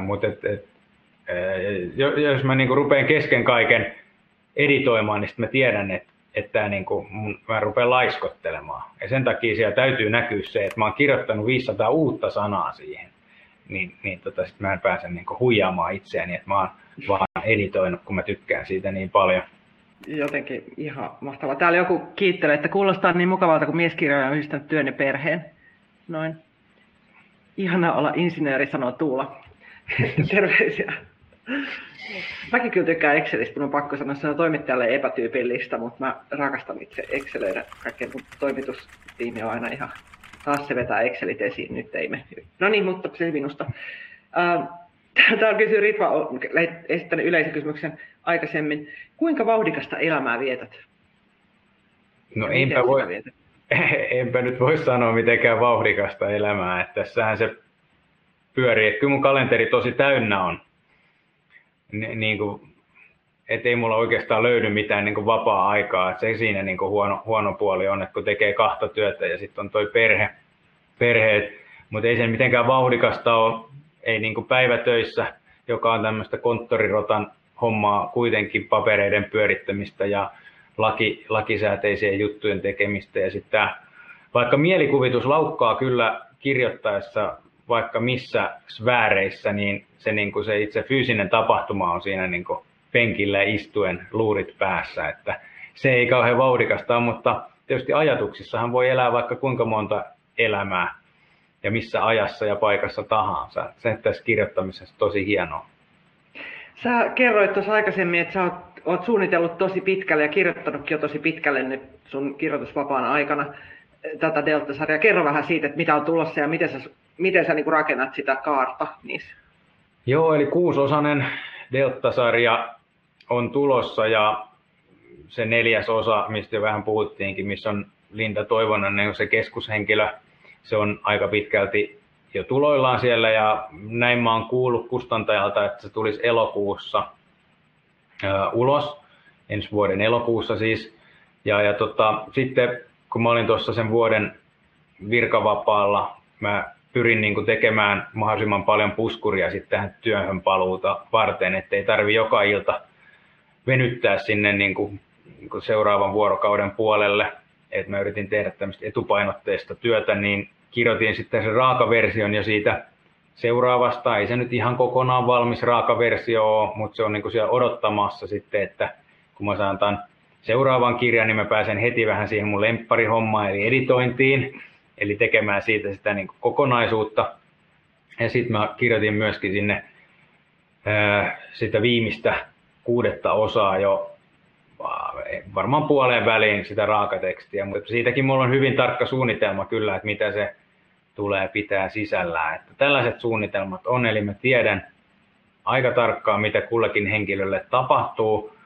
Mutta jos mä niin rupean kesken kaiken editoimaan, niin sitten mä tiedän, että että niin kuin mun, mä rupean laiskottelemaan. Ja sen takia siellä täytyy näkyä se, että mä oon kirjoittanut 500 uutta sanaa siihen. Niin, niin tota, sit mä en pääse niin kuin huijaamaan itseäni, että mä oon vaan editoinut, kun mä tykkään siitä niin paljon. Jotenkin ihan mahtavaa. Täällä joku kiittelee, että kuulostaa niin mukavalta, kun mieskirjoja on yhdistänyt työn ja perheen. Noin. Ihana olla insinööri, sanoo Tuula. (laughs) Terveisiä. Mäkin kyllä tykkään Excelistä, mun on pakko sanoa, se on toimittajalle epätyypillistä, mutta mä rakastan itse Excelöidä. Kaikkien mun toimitustiimi on aina ihan, taas se vetää Excelit esiin, nyt ei me. No niin, mutta se minusta. Täällä kysyy Ritva, on esittänyt yleisen kysymyksen aikaisemmin. Kuinka vauhdikasta elämää vietät? No enpä, voi, (laughs) enpä nyt voi sanoa mitenkään vauhdikasta elämää. Että tässähän se pyörii. Että kyllä mun kalenteri tosi täynnä on niin kuin, et ei mulla oikeastaan löydy mitään niin kuin vapaa-aikaa. Et se siinä niin kuin huono, huono puoli on, että kun tekee kahta työtä ja sitten on toi perhe, perheet, mutta ei se mitenkään vauhdikasta ole, ei niin kuin päivätöissä, joka on tämmöistä konttorirotan hommaa, kuitenkin papereiden pyörittämistä ja laki, lakisääteisien juttujen tekemistä. Ja sitten vaikka mielikuvitus laukkaa kyllä kirjoittaessa vaikka missä sfääreissä, niin se, niin kuin se itse fyysinen tapahtuma on siinä niin kuin penkillä istuen luurit päässä, että se ei kauhean vauhdikasta ole, mutta tietysti ajatuksissahan voi elää vaikka kuinka monta elämää ja missä ajassa ja paikassa tahansa. Se tässä kirjoittamisessa tosi hienoa. Sä kerroit tuossa aikaisemmin, että sä oot, oot suunnitellut tosi pitkälle ja kirjoittanutkin jo tosi pitkälle nyt sun kirjoitusvapaan aikana tätä Delta-sarjaa. Kerro vähän siitä, että mitä on tulossa ja miten sä miten sä niin rakennat sitä kaarta niissä? Joo, eli kuusosainen Delta-sarja on tulossa ja se neljäs osa, mistä jo vähän puhuttiinkin, missä on Linda Toivonen, se keskushenkilö, se on aika pitkälti jo tuloillaan siellä ja näin mä oon kuullut kustantajalta, että se tulisi elokuussa ää, ulos, ensi vuoden elokuussa siis. Ja, ja tota, sitten kun mä olin tuossa sen vuoden virkavapaalla, mä pyrin niin kuin tekemään mahdollisimman paljon puskuria sitten tähän työhön paluuta varten, ettei tarvi joka ilta venyttää sinne niin kuin, niin kuin seuraavan vuorokauden puolelle. Et mä yritin tehdä tämmöistä etupainotteista työtä, niin kirjoitin sitten sen raakaversion jo siitä seuraavasta. Ei se nyt ihan kokonaan valmis raakaversio ole, mutta se on niin kuin siellä odottamassa sitten, että kun mä saan tämän seuraavan kirjan, niin mä pääsen heti vähän siihen mun lempparihommaan, eli editointiin eli tekemään siitä sitä niin kuin kokonaisuutta. Ja sitten mä kirjoitin myöskin sinne ää, sitä viimeistä kuudetta osaa jo varmaan puoleen väliin sitä raakatekstiä, mutta siitäkin mulla on hyvin tarkka suunnitelma kyllä, että mitä se tulee pitää sisällään. Että tällaiset suunnitelmat on, eli mä tiedän aika tarkkaan, mitä kullekin henkilölle tapahtuu,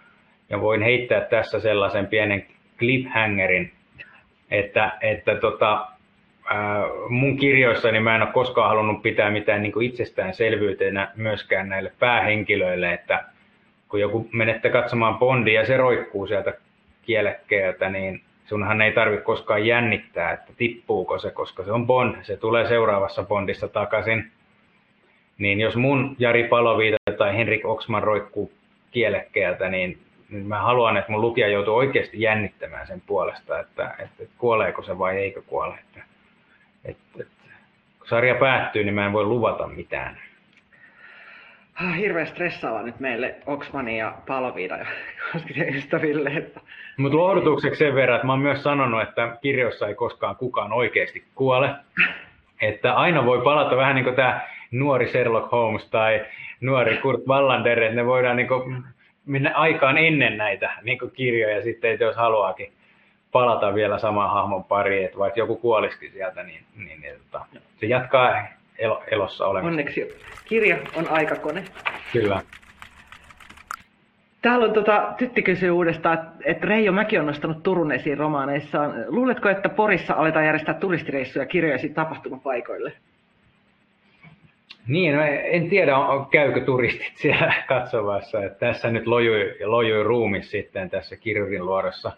ja voin heittää tässä sellaisen pienen cliffhangerin että, että tota, mun kirjoissani mä en ole koskaan halunnut pitää mitään niin kuin itsestäänselvyytenä myöskään näille päähenkilöille, että kun joku menette katsomaan Bondia ja se roikkuu sieltä kielekkeeltä, niin sunhan ei tarvitse koskaan jännittää, että tippuuko se, koska se on Bond, se tulee seuraavassa Bondissa takaisin. Niin jos mun Jari Paloviita tai Henrik Oxman roikkuu kielekkeeltä, niin, niin mä haluan, että mun lukija joutuu oikeasti jännittämään sen puolesta, että, että, että kuoleeko se vai eikö kuole. Että, että, että, kun sarja päättyy, niin mä en voi luvata mitään. Ah, hirveän stressaava nyt meille Oksmani ja Paloviida ja Koskisen ystäville. Että... Mutta lohdutukseksi sen verran, että mä oon myös sanonut, että kirjoissa ei koskaan kukaan oikeasti kuole. Että aina voi palata vähän niin kuin tämä nuori Sherlock Holmes tai nuori Kurt Wallander, että ne voidaan niin kuin mennä aikaan ennen näitä niin kuin kirjoja sitten, jos haluaakin palata vielä saman hahmon pariin, että vaikka joku kuolisikin sieltä, niin, niin, niin tota, se jatkaa elo, elossa olemista. Onneksi kirja on aikakone. Kyllä. Täällä on tota, tytti kysyy uudestaan, että Reijo Mäki on nostanut Turun esiin romaaneissaan. Luuletko, että Porissa aletaan järjestää turistireissuja kirjoisi tapahtumapaikoille? Niin, no en tiedä, käykö turistit siellä (laughs) katsomassa. Että tässä nyt lojui, lojui ruumi sitten tässä kirjurin luodossa.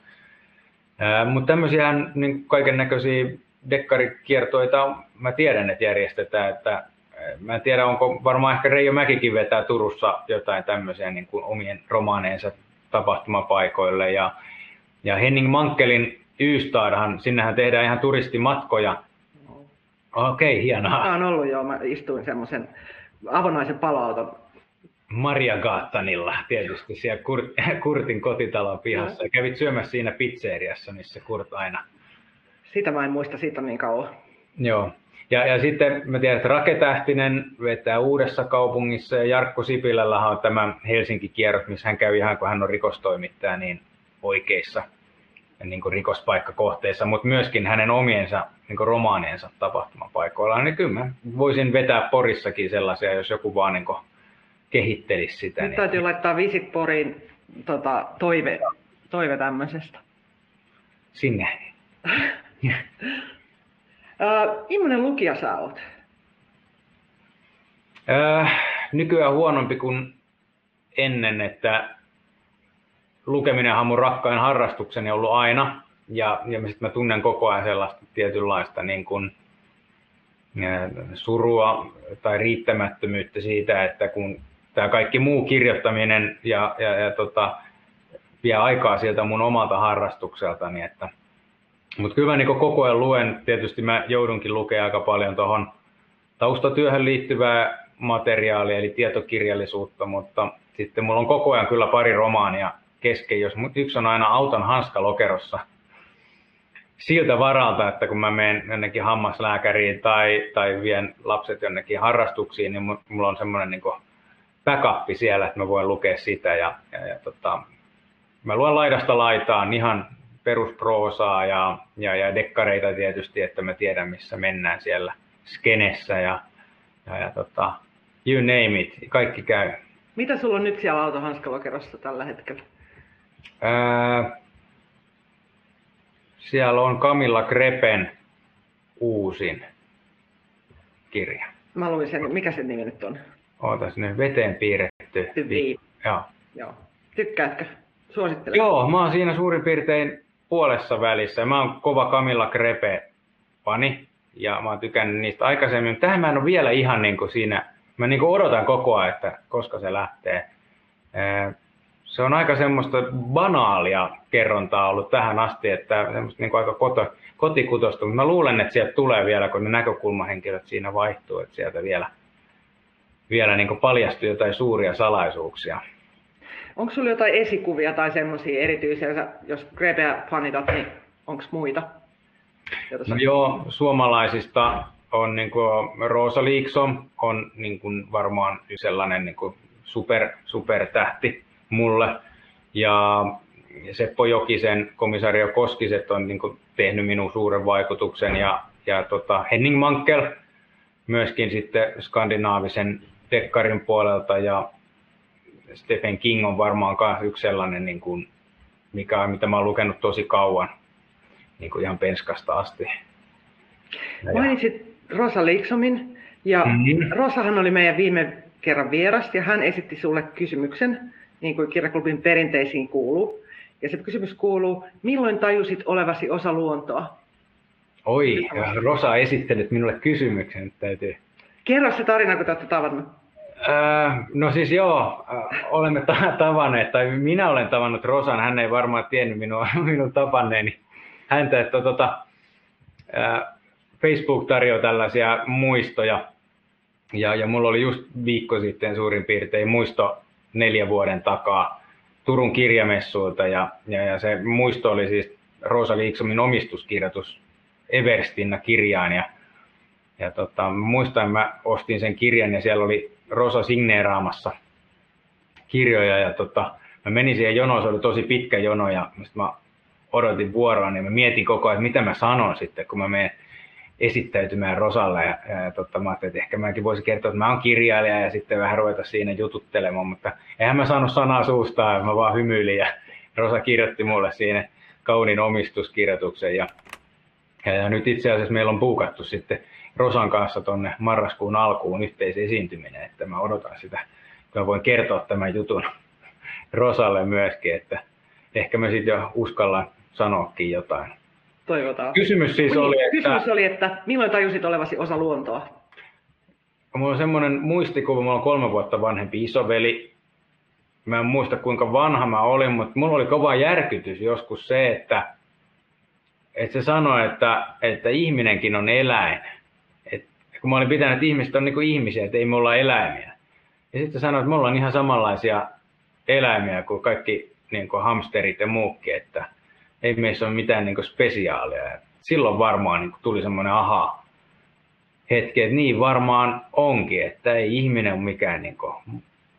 Mutta tämmöisiä niin kaiken näköisiä dekkarikiertoita mä tiedän, että järjestetään. Että mä en tiedä, onko varmaan ehkä Reijo Mäkikin vetää Turussa jotain tämmöisiä niin kuin omien romaaneensa tapahtumapaikoille. Ja, ja Henning Mankelin Ystadhan, sinnehän tehdään ihan turistimatkoja. Okei, okay, hienoa. Tämä on ollut jo, mä istuin semmoisen avonaisen paloauton Maria Gaattanilla tietysti siellä Kurt, (laughs) Kurtin kotitalon pihassa. Ja kävit syömässä siinä pizzeriassa, missä Kurt aina. Sitä mä en muista, siitä on niin kauan. Joo. Ja, ja sitten mä tiedän, että Raketähtinen vetää uudessa kaupungissa ja Jarkko Sipilällä on tämä Helsinki-kierros, missä hän käy ihan kun hän on rikostoimittaja niin oikeissa niin kuin rikospaikkakohteissa, mutta myöskin hänen omiensa niin kuin romaaneensa tapahtumapaikoilla. Niin kyllä mä voisin vetää Porissakin sellaisia, jos joku vaan niin kuin kehittelisi sitä. Nyt niin... täytyy laittaa Visit Poriin tota, toive, toive tämmöisestä. Sinne. (laughs) Uh, millainen lukija sä oot? Uh, nykyään huonompi kuin ennen, että lukeminen on mun rakkain harrastukseni ollut aina. Ja, ja sitten mä tunnen koko ajan sellaista tietynlaista niin kuin, surua tai riittämättömyyttä siitä, että kun tämä kaikki muu kirjoittaminen ja, ja, ja tota, vie aikaa sieltä mun omalta harrastukseltani, että. Mutta kyllä mä niin koko ajan luen, tietysti mä joudunkin lukemaan aika paljon tuohon taustatyöhön liittyvää materiaalia, eli tietokirjallisuutta, mutta sitten mulla on koko ajan kyllä pari romaania kesken, jos yksi on aina auton hanska lokerossa. Siltä varalta, että kun mä menen jonnekin hammaslääkäriin tai, tai vien lapset jonnekin harrastuksiin, niin mulla on semmoinen niin backup siellä, että mä voin lukea sitä ja, ja, ja tota, mä luen laidasta laitaan ihan perusproosaa ja, ja, ja dekkareita tietysti, että me tiedän missä mennään siellä skenessä ja, ja, ja tota, you name it, kaikki käy. Mitä sulla on nyt siellä autohanskalokerossa tällä hetkellä? Ää, siellä on Camilla Krepen uusin kirja. Mä luin sen, mikä sen nimi nyt on? Ootas nyt, veteen piirretty. Vi- Joo. Joo. Tykkäätkö? Suosittelen. Joo, mä oon siinä suurin piirtein puolessa välissä. Mä oon kova Camilla Crepe fani ja mä oon tykännyt niistä aikaisemmin. Tähän mä en ole vielä ihan niin kuin siinä, mä niin kuin odotan koko ajan, että koska se lähtee. Se on aika semmoista banaalia kerrontaa ollut tähän asti, että semmoista niin kuin aika koto, kotikutosta, mutta mä luulen, että sieltä tulee vielä, kun ne näkökulmahenkilöt siinä vaihtuu, että sieltä vielä, vielä niin kuin paljastuu jotain suuria salaisuuksia. Onko sulla jotain esikuvia tai semmoisia erityisiä, jos Grebeä fanitat, niin onko muita? No joo, suomalaisista on niin kuin Rosa Liiksom on niin kuin varmaan sellainen niin kuin super, supertähti mulle. Ja Seppo Jokisen, komisario Koskiset on niin kuin tehnyt minun suuren vaikutuksen ja, ja tota Henning Mankel myöskin sitten skandinaavisen dekkarin puolelta ja Stephen King on varmaan yksi sellainen, niin kuin, mikä, mitä mä oon lukenut tosi kauan. niin kuin ihan penskasta asti. Ja Mainitsit Rosa Liksomin, ja mm-hmm. Rosahan oli meidän viime kerran vieras, ja hän esitti sulle kysymyksen, niin kuin kirjaklubin perinteisiin kuuluu. Ja se kysymys kuuluu, milloin tajusit olevasi osa luontoa? Oi, Rosa esittelet minulle kysymyksen, täytyy. Kerro se tarina, kun te olette tavannut. Öö, no siis joo, olemme ta- tavanneet, tai minä olen tavannut Rosan, hän ei varmaan tiennyt minua, (laughs) minun tapanneeni häntä, että öö, Facebook tarjoaa tällaisia muistoja, ja, ja mulla oli just viikko sitten suurin piirtein muisto neljä vuoden takaa Turun kirjamessuilta, ja, ja, ja se muisto oli siis Rosa Liiksomin omistuskirjoitus Everstinna kirjaan, ja, ja tota, muistan, mä ostin sen kirjan, ja siellä oli Rosa signeeraamassa kirjoja, ja tota, mä menin siihen jonoon, se oli tosi pitkä jono, ja mä odotin vuoroa, niin mä mietin koko ajan, mitä mä sanon sitten, kun mä menen esittäytymään Rosalle. Ja, ja tota, mä ajattelin, että ehkä mäkin voisin kertoa, että mä oon kirjailija ja sitten vähän ruveta siinä jututtelemaan, mutta eihän mä saanut sanaa suustaan, mä vaan hymyilin ja Rosa kirjoitti mulle siinä kauniin omistuskirjoituksen ja, ja nyt itse asiassa meillä on puukattu sitten Rosan kanssa tuonne marraskuun alkuun yhteisesiintyminen, että mä odotan sitä, kun mä voin kertoa tämän jutun Rosalle myöskin, että ehkä mä sitten jo uskallan sanoakin jotain. Toivotaan. Kysymys siis oli, että... Kysymys oli, että milloin tajusit olevasi osa luontoa? Mulla on semmoinen muistikuva, mulla on kolme vuotta vanhempi isoveli. Mä en muista kuinka vanha mä olin, mutta mulla oli kova järkytys joskus se, että, että se sanoi, että, että ihminenkin on eläin. Kun mä olin pitänyt, että ihmiset on niin kuin ihmisiä, että ei me olla eläimiä. Ja sitten sanoi, että mulla on ihan samanlaisia eläimiä kuin kaikki niin kuin hamsterit ja muukin, että, ei meissä ole mitään niin spesiaalia. Ja silloin varmaan niin tuli semmoinen aha hetki, että niin varmaan onkin, että ei ihminen ole mikään, niin kuin,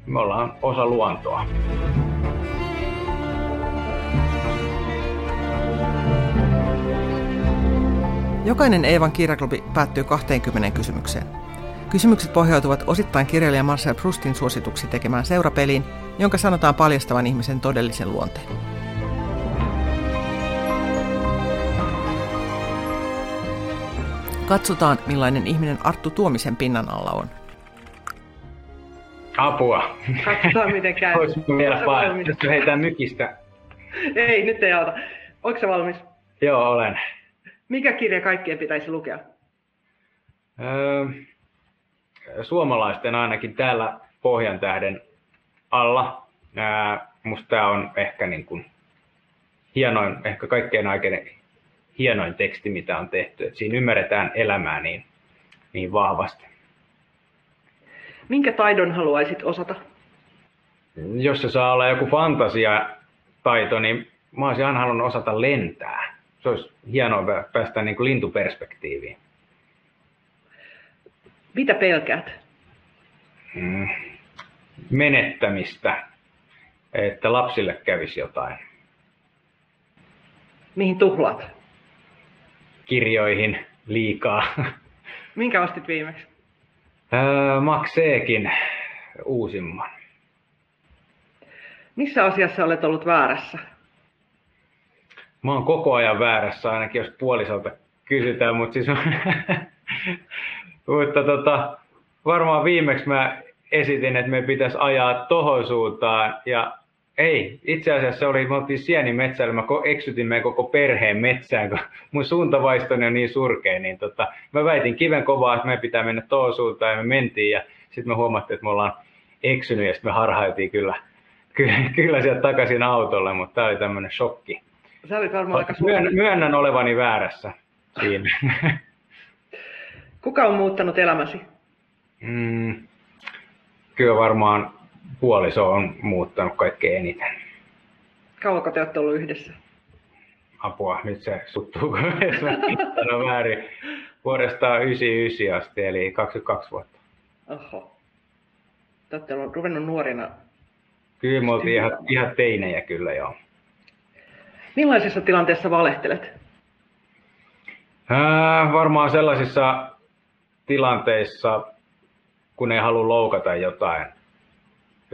me ollaan osa luontoa. Jokainen Eevan kirjaklubi päättyy 20 kysymykseen. Kysymykset pohjautuvat osittain kirjailija Marcel Proustin suosituksi tekemään seurapeliin, jonka sanotaan paljastavan ihmisen todellisen luonteen. Katsotaan, millainen ihminen Arttu Tuomisen pinnan alla on. Apua. Katsotaan, miten käy. Voisi vielä vaan, jos heitään mykistä. Ei, nyt ei auta. Oletko se valmis? Joo, olen. Mikä kirja kaikkien pitäisi lukea? Öö, suomalaisten ainakin täällä Pohjan tähden alla. Ää, musta tämä on ehkä niin kuin hienoin, ehkä kaikkein aikeinen hienoin teksti, mitä on tehty. Et siinä ymmärretään elämää niin, niin vahvasti. Minkä taidon haluaisit osata? Jos se saa olla joku fantasiataito, niin mä olisin aina halunnut osata lentää. Se olisi hienoa päästä niin kuin lintuperspektiiviin. Mitä pelkäät? Mm, menettämistä, että lapsille kävisi jotain. Mihin tuhlaat? kirjoihin liikaa. (laughs) Minkä ostit viimeksi? Öö, Makseekin uusimman. Missä asiassa olet ollut väärässä? Mä oon koko ajan väärässä, ainakin jos puolisolta kysytään, mutta siis (laughs) mutta tota, varmaan viimeksi mä esitin, että me pitäisi ajaa tohon suuntaan ja ei, itse asiassa se oli, me oltiin sienimetsällä, mä eksytin meidän koko perheen metsään, kun mun suuntavaistoni on niin surkea, niin tota, mä väitin kiven kovaa, että meidän pitää mennä tuohon suuntaan ja me mentiin ja sitten me huomattiin, että me ollaan eksynyt ja sitten me harhailtiin kyllä, kyllä, (laughs) kyllä sieltä takaisin autolle, mutta tämä oli tämmöinen shokki. Sä olit varmaan aika Myönnän, myönnän olevani väärässä siinä. (laughs) Kuka on muuttanut elämäsi? Mm, kyllä varmaan puoliso on muuttanut kaikkein eniten. Kauanko te olette ollut yhdessä? Apua, nyt se suttuu, (laughs) jos mä väärin. Vuodesta 99 asti, eli 22 vuotta. Oho. Te olette ruvennut nuorina. Kyllä me oltiin ihan, ihan teinejä kyllä joo. Millaisessa tilanteessa valehtelet? Ää, varmaan sellaisissa tilanteissa, kun ei halua loukata jotain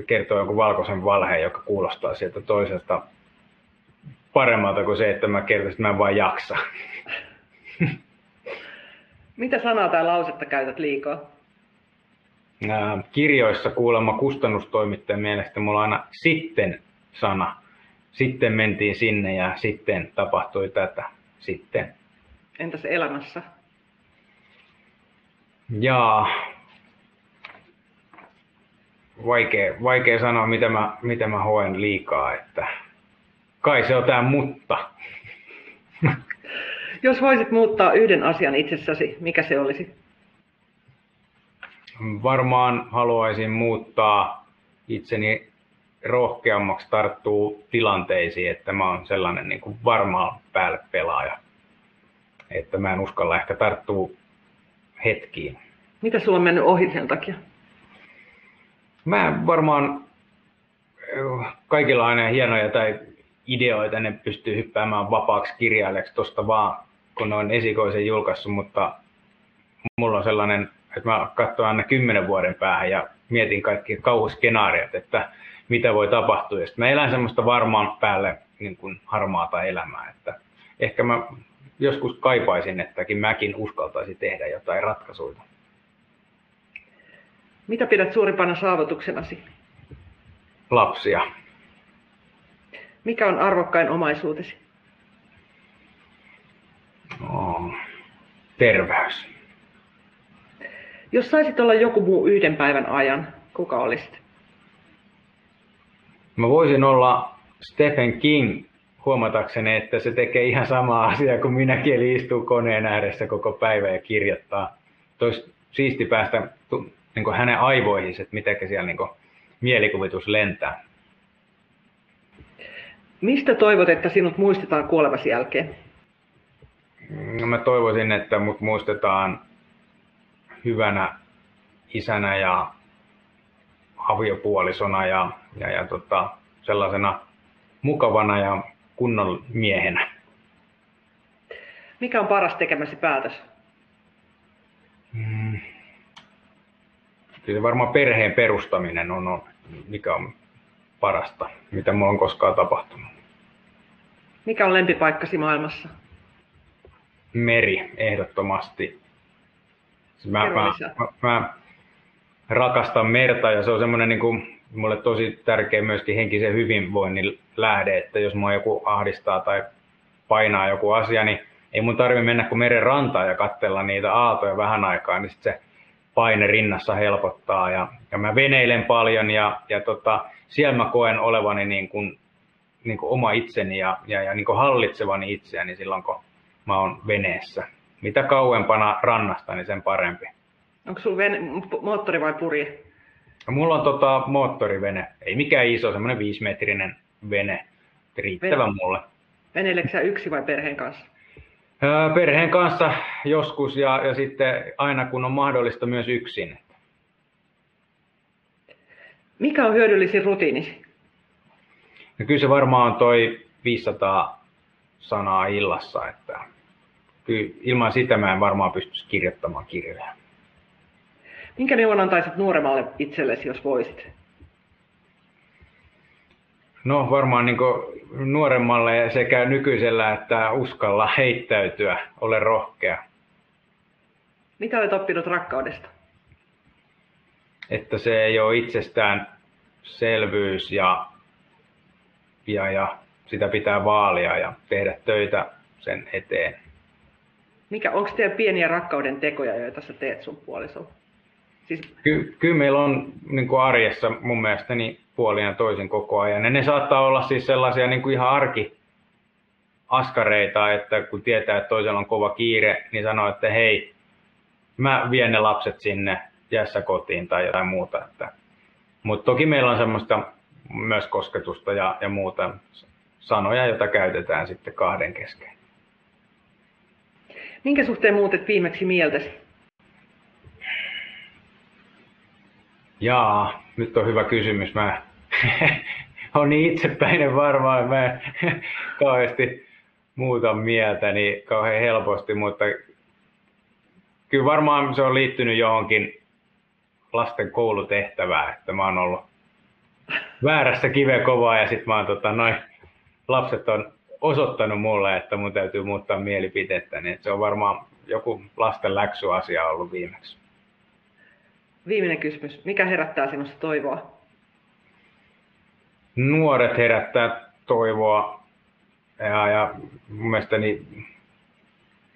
kertoo jonkun valkoisen valheen, joka kuulostaa sieltä toisesta paremmalta kuin se, että mä kertoisin, että mä en vaan jaksa. (laughs) Mitä sanaa tai lausetta käytät liikaa? kirjoissa kuulemma kustannustoimittajan mielestä mulla on aina sitten sana. Sitten mentiin sinne ja sitten tapahtui tätä. Sitten. Entäs elämässä? Jaa. Vaikea, vaikea sanoa, mitä mä, mitä mä hoen liikaa, että kai se on tää mutta. (laughs) Jos voisit muuttaa yhden asian itsessäsi, mikä se olisi? Varmaan haluaisin muuttaa itseni rohkeammaksi tarttuu tilanteisiin, että mä oon sellainen niin kuin varmaan päälle pelaaja. Että mä en uskalla ehkä tarttua hetkiin. Mitä sulla on mennyt ohi sen takia? Mä varmaan kaikilla on aina hienoja tai ideoita, ne pystyy hyppäämään vapaaksi kirjailijaksi tuosta vaan, kun ne on esikoisen julkaissut, mutta mulla on sellainen, että mä katson aina kymmenen vuoden päähän ja mietin kaikki kauhuskenaariot, että mitä voi tapahtua. Ja mä elän semmoista varmaan päälle niin kuin harmaata elämää, että ehkä mä joskus kaipaisin, ettäkin mäkin uskaltaisin tehdä jotain ratkaisuja. Mitä pidät suurimpana saavutuksenasi? Lapsia. Mikä on arvokkain omaisuutesi? No, terveys. Jos saisit olla joku muu yhden päivän ajan, kuka olisit? Mä voisin olla Stephen King huomatakseni, että se tekee ihan samaa asiaa kuin minäkin, eli istuu koneen ääressä koko päivä ja kirjoittaa. Tois siisti päästä niin kuin hänen aivoihin, että miten siellä niin kuin mielikuvitus lentää. Mistä toivot, että sinut muistetaan kuolevasi jälkeen? No mä toivoisin, että mut muistetaan hyvänä isänä ja aviopuolisona ja, ja, ja tota, sellaisena mukavana ja kunnon miehenä. Mikä on paras tekemäsi päätös? Mm. Kyllä varmaan perheen perustaminen on, on, mikä on parasta, mitä mulla on koskaan tapahtunut. Mikä on lempipaikkasi maailmassa? Meri, ehdottomasti. Mä, mä, mä, mä rakastan merta ja se on semmoinen niin kuin, mulle tosi tärkeä myöskin henkisen hyvinvoinnin lähde, että jos mua joku ahdistaa tai painaa joku asia, niin ei mun tarvi mennä kuin meren rantaan ja katsella niitä aaltoja vähän aikaa, niin sit se paine rinnassa helpottaa. Ja, ja mä veneilen paljon ja, ja tota, siellä mä koen olevani niin kuin, niin kuin oma itseni ja, ja, ja niin kuin hallitsevani itseäni silloin, kun mä oon veneessä. Mitä kauempana rannasta, niin sen parempi. Onko sulla vene, moottori vai purje? Mulla on tota, moottorivene. Ei mikään iso, semmoinen viisimetrinen vene. Riittävä vene. mulle. Veneileksä yksi vai perheen kanssa? perheen kanssa joskus ja, ja sitten aina kun on mahdollista myös yksin. Mikä on hyödyllisin rutiinisi? No kyllä se varmaan on toi 500 sanaa illassa, että kyllä ilman sitä mä en varmaan pystyisi kirjoittamaan kirjoja. Minkä neuvon antaisit nuoremmalle itsellesi, jos voisit? No varmaan niin nuoremmalle sekä nykyisellä että uskalla heittäytyä, ole rohkea. Mitä olet oppinut rakkaudesta? Että se ei ole itsestään selvyys ja, ja, ja sitä pitää vaalia ja tehdä töitä sen eteen. Mikä, onko teillä pieniä rakkauden tekoja, joita sä teet sun puolisolla? Siis... Ky- kyllä meillä on niin kuin arjessa mun mielestä niin puolin ja toisin koko ajan. Ja ne saattaa olla siis sellaisia niin kuin ihan arki askareita, että kun tietää, että toisella on kova kiire, niin sanoo, että hei, mä vien ne lapset sinne jässä kotiin tai jotain muuta. Että, mutta toki meillä on semmoista myös kosketusta ja, ja muuta sanoja, joita käytetään sitten kahden kesken. Minkä suhteen muutet viimeksi mieltäsi? Jaa, nyt on hyvä kysymys. Mä (laughs) on niin itsepäinen varmaan, mä en (laughs) kauheasti muuta mieltä niin kauhean helposti, mutta kyllä varmaan se on liittynyt johonkin lasten koulutehtävään, että mä oon ollut väärässä kive kovaa ja sitten mä oon tota, noin lapset on osoittanut mulle, että mun täytyy muuttaa mielipidettä, niin se on varmaan joku lasten läksyasia ollut viimeksi. Viimeinen kysymys. Mikä herättää sinusta toivoa? Nuoret herättää toivoa ja, ja mun mielestä niin,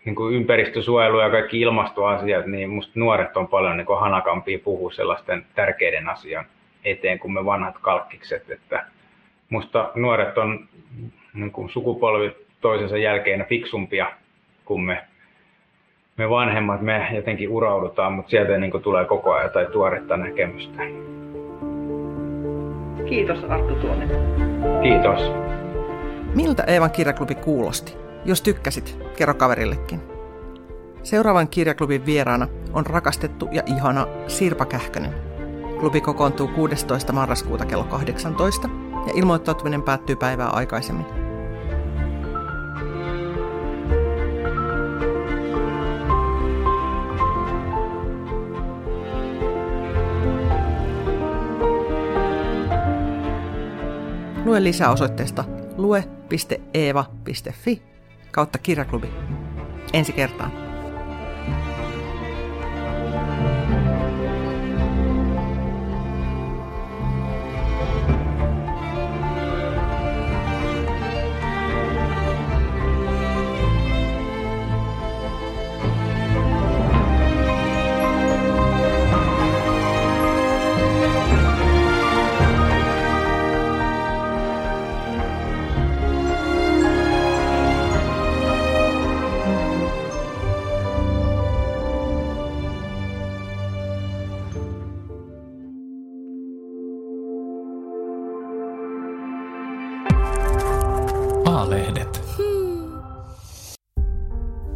niin kuin ympäristösuojelu ja kaikki ilmastoasiat, niin musta nuoret on paljon niin hanakampia puhua sellaisten tärkeiden asian eteen kuin me vanhat kalkkikset. Että musta nuoret on niin kuin sukupolvi toisensa jälkeen fiksumpia kuin me, me vanhemmat. Me jotenkin uraudutaan, mutta sieltä niin kuin tulee koko ajan jotain tuoretta näkemystä. Kiitos Arttu Tuonen. Kiitos. Miltä Eevan kirjaklubi kuulosti? Jos tykkäsit, kerro kaverillekin. Seuraavan kirjaklubin vieraana on rakastettu ja ihana Sirpa Kähkönen. Klubi kokoontuu 16. marraskuuta kello 18 ja ilmoittautuminen päättyy päivää aikaisemmin. Lue lisää osoitteesta lue.eeva.fi kautta kirjaklubi. Ensi kertaan.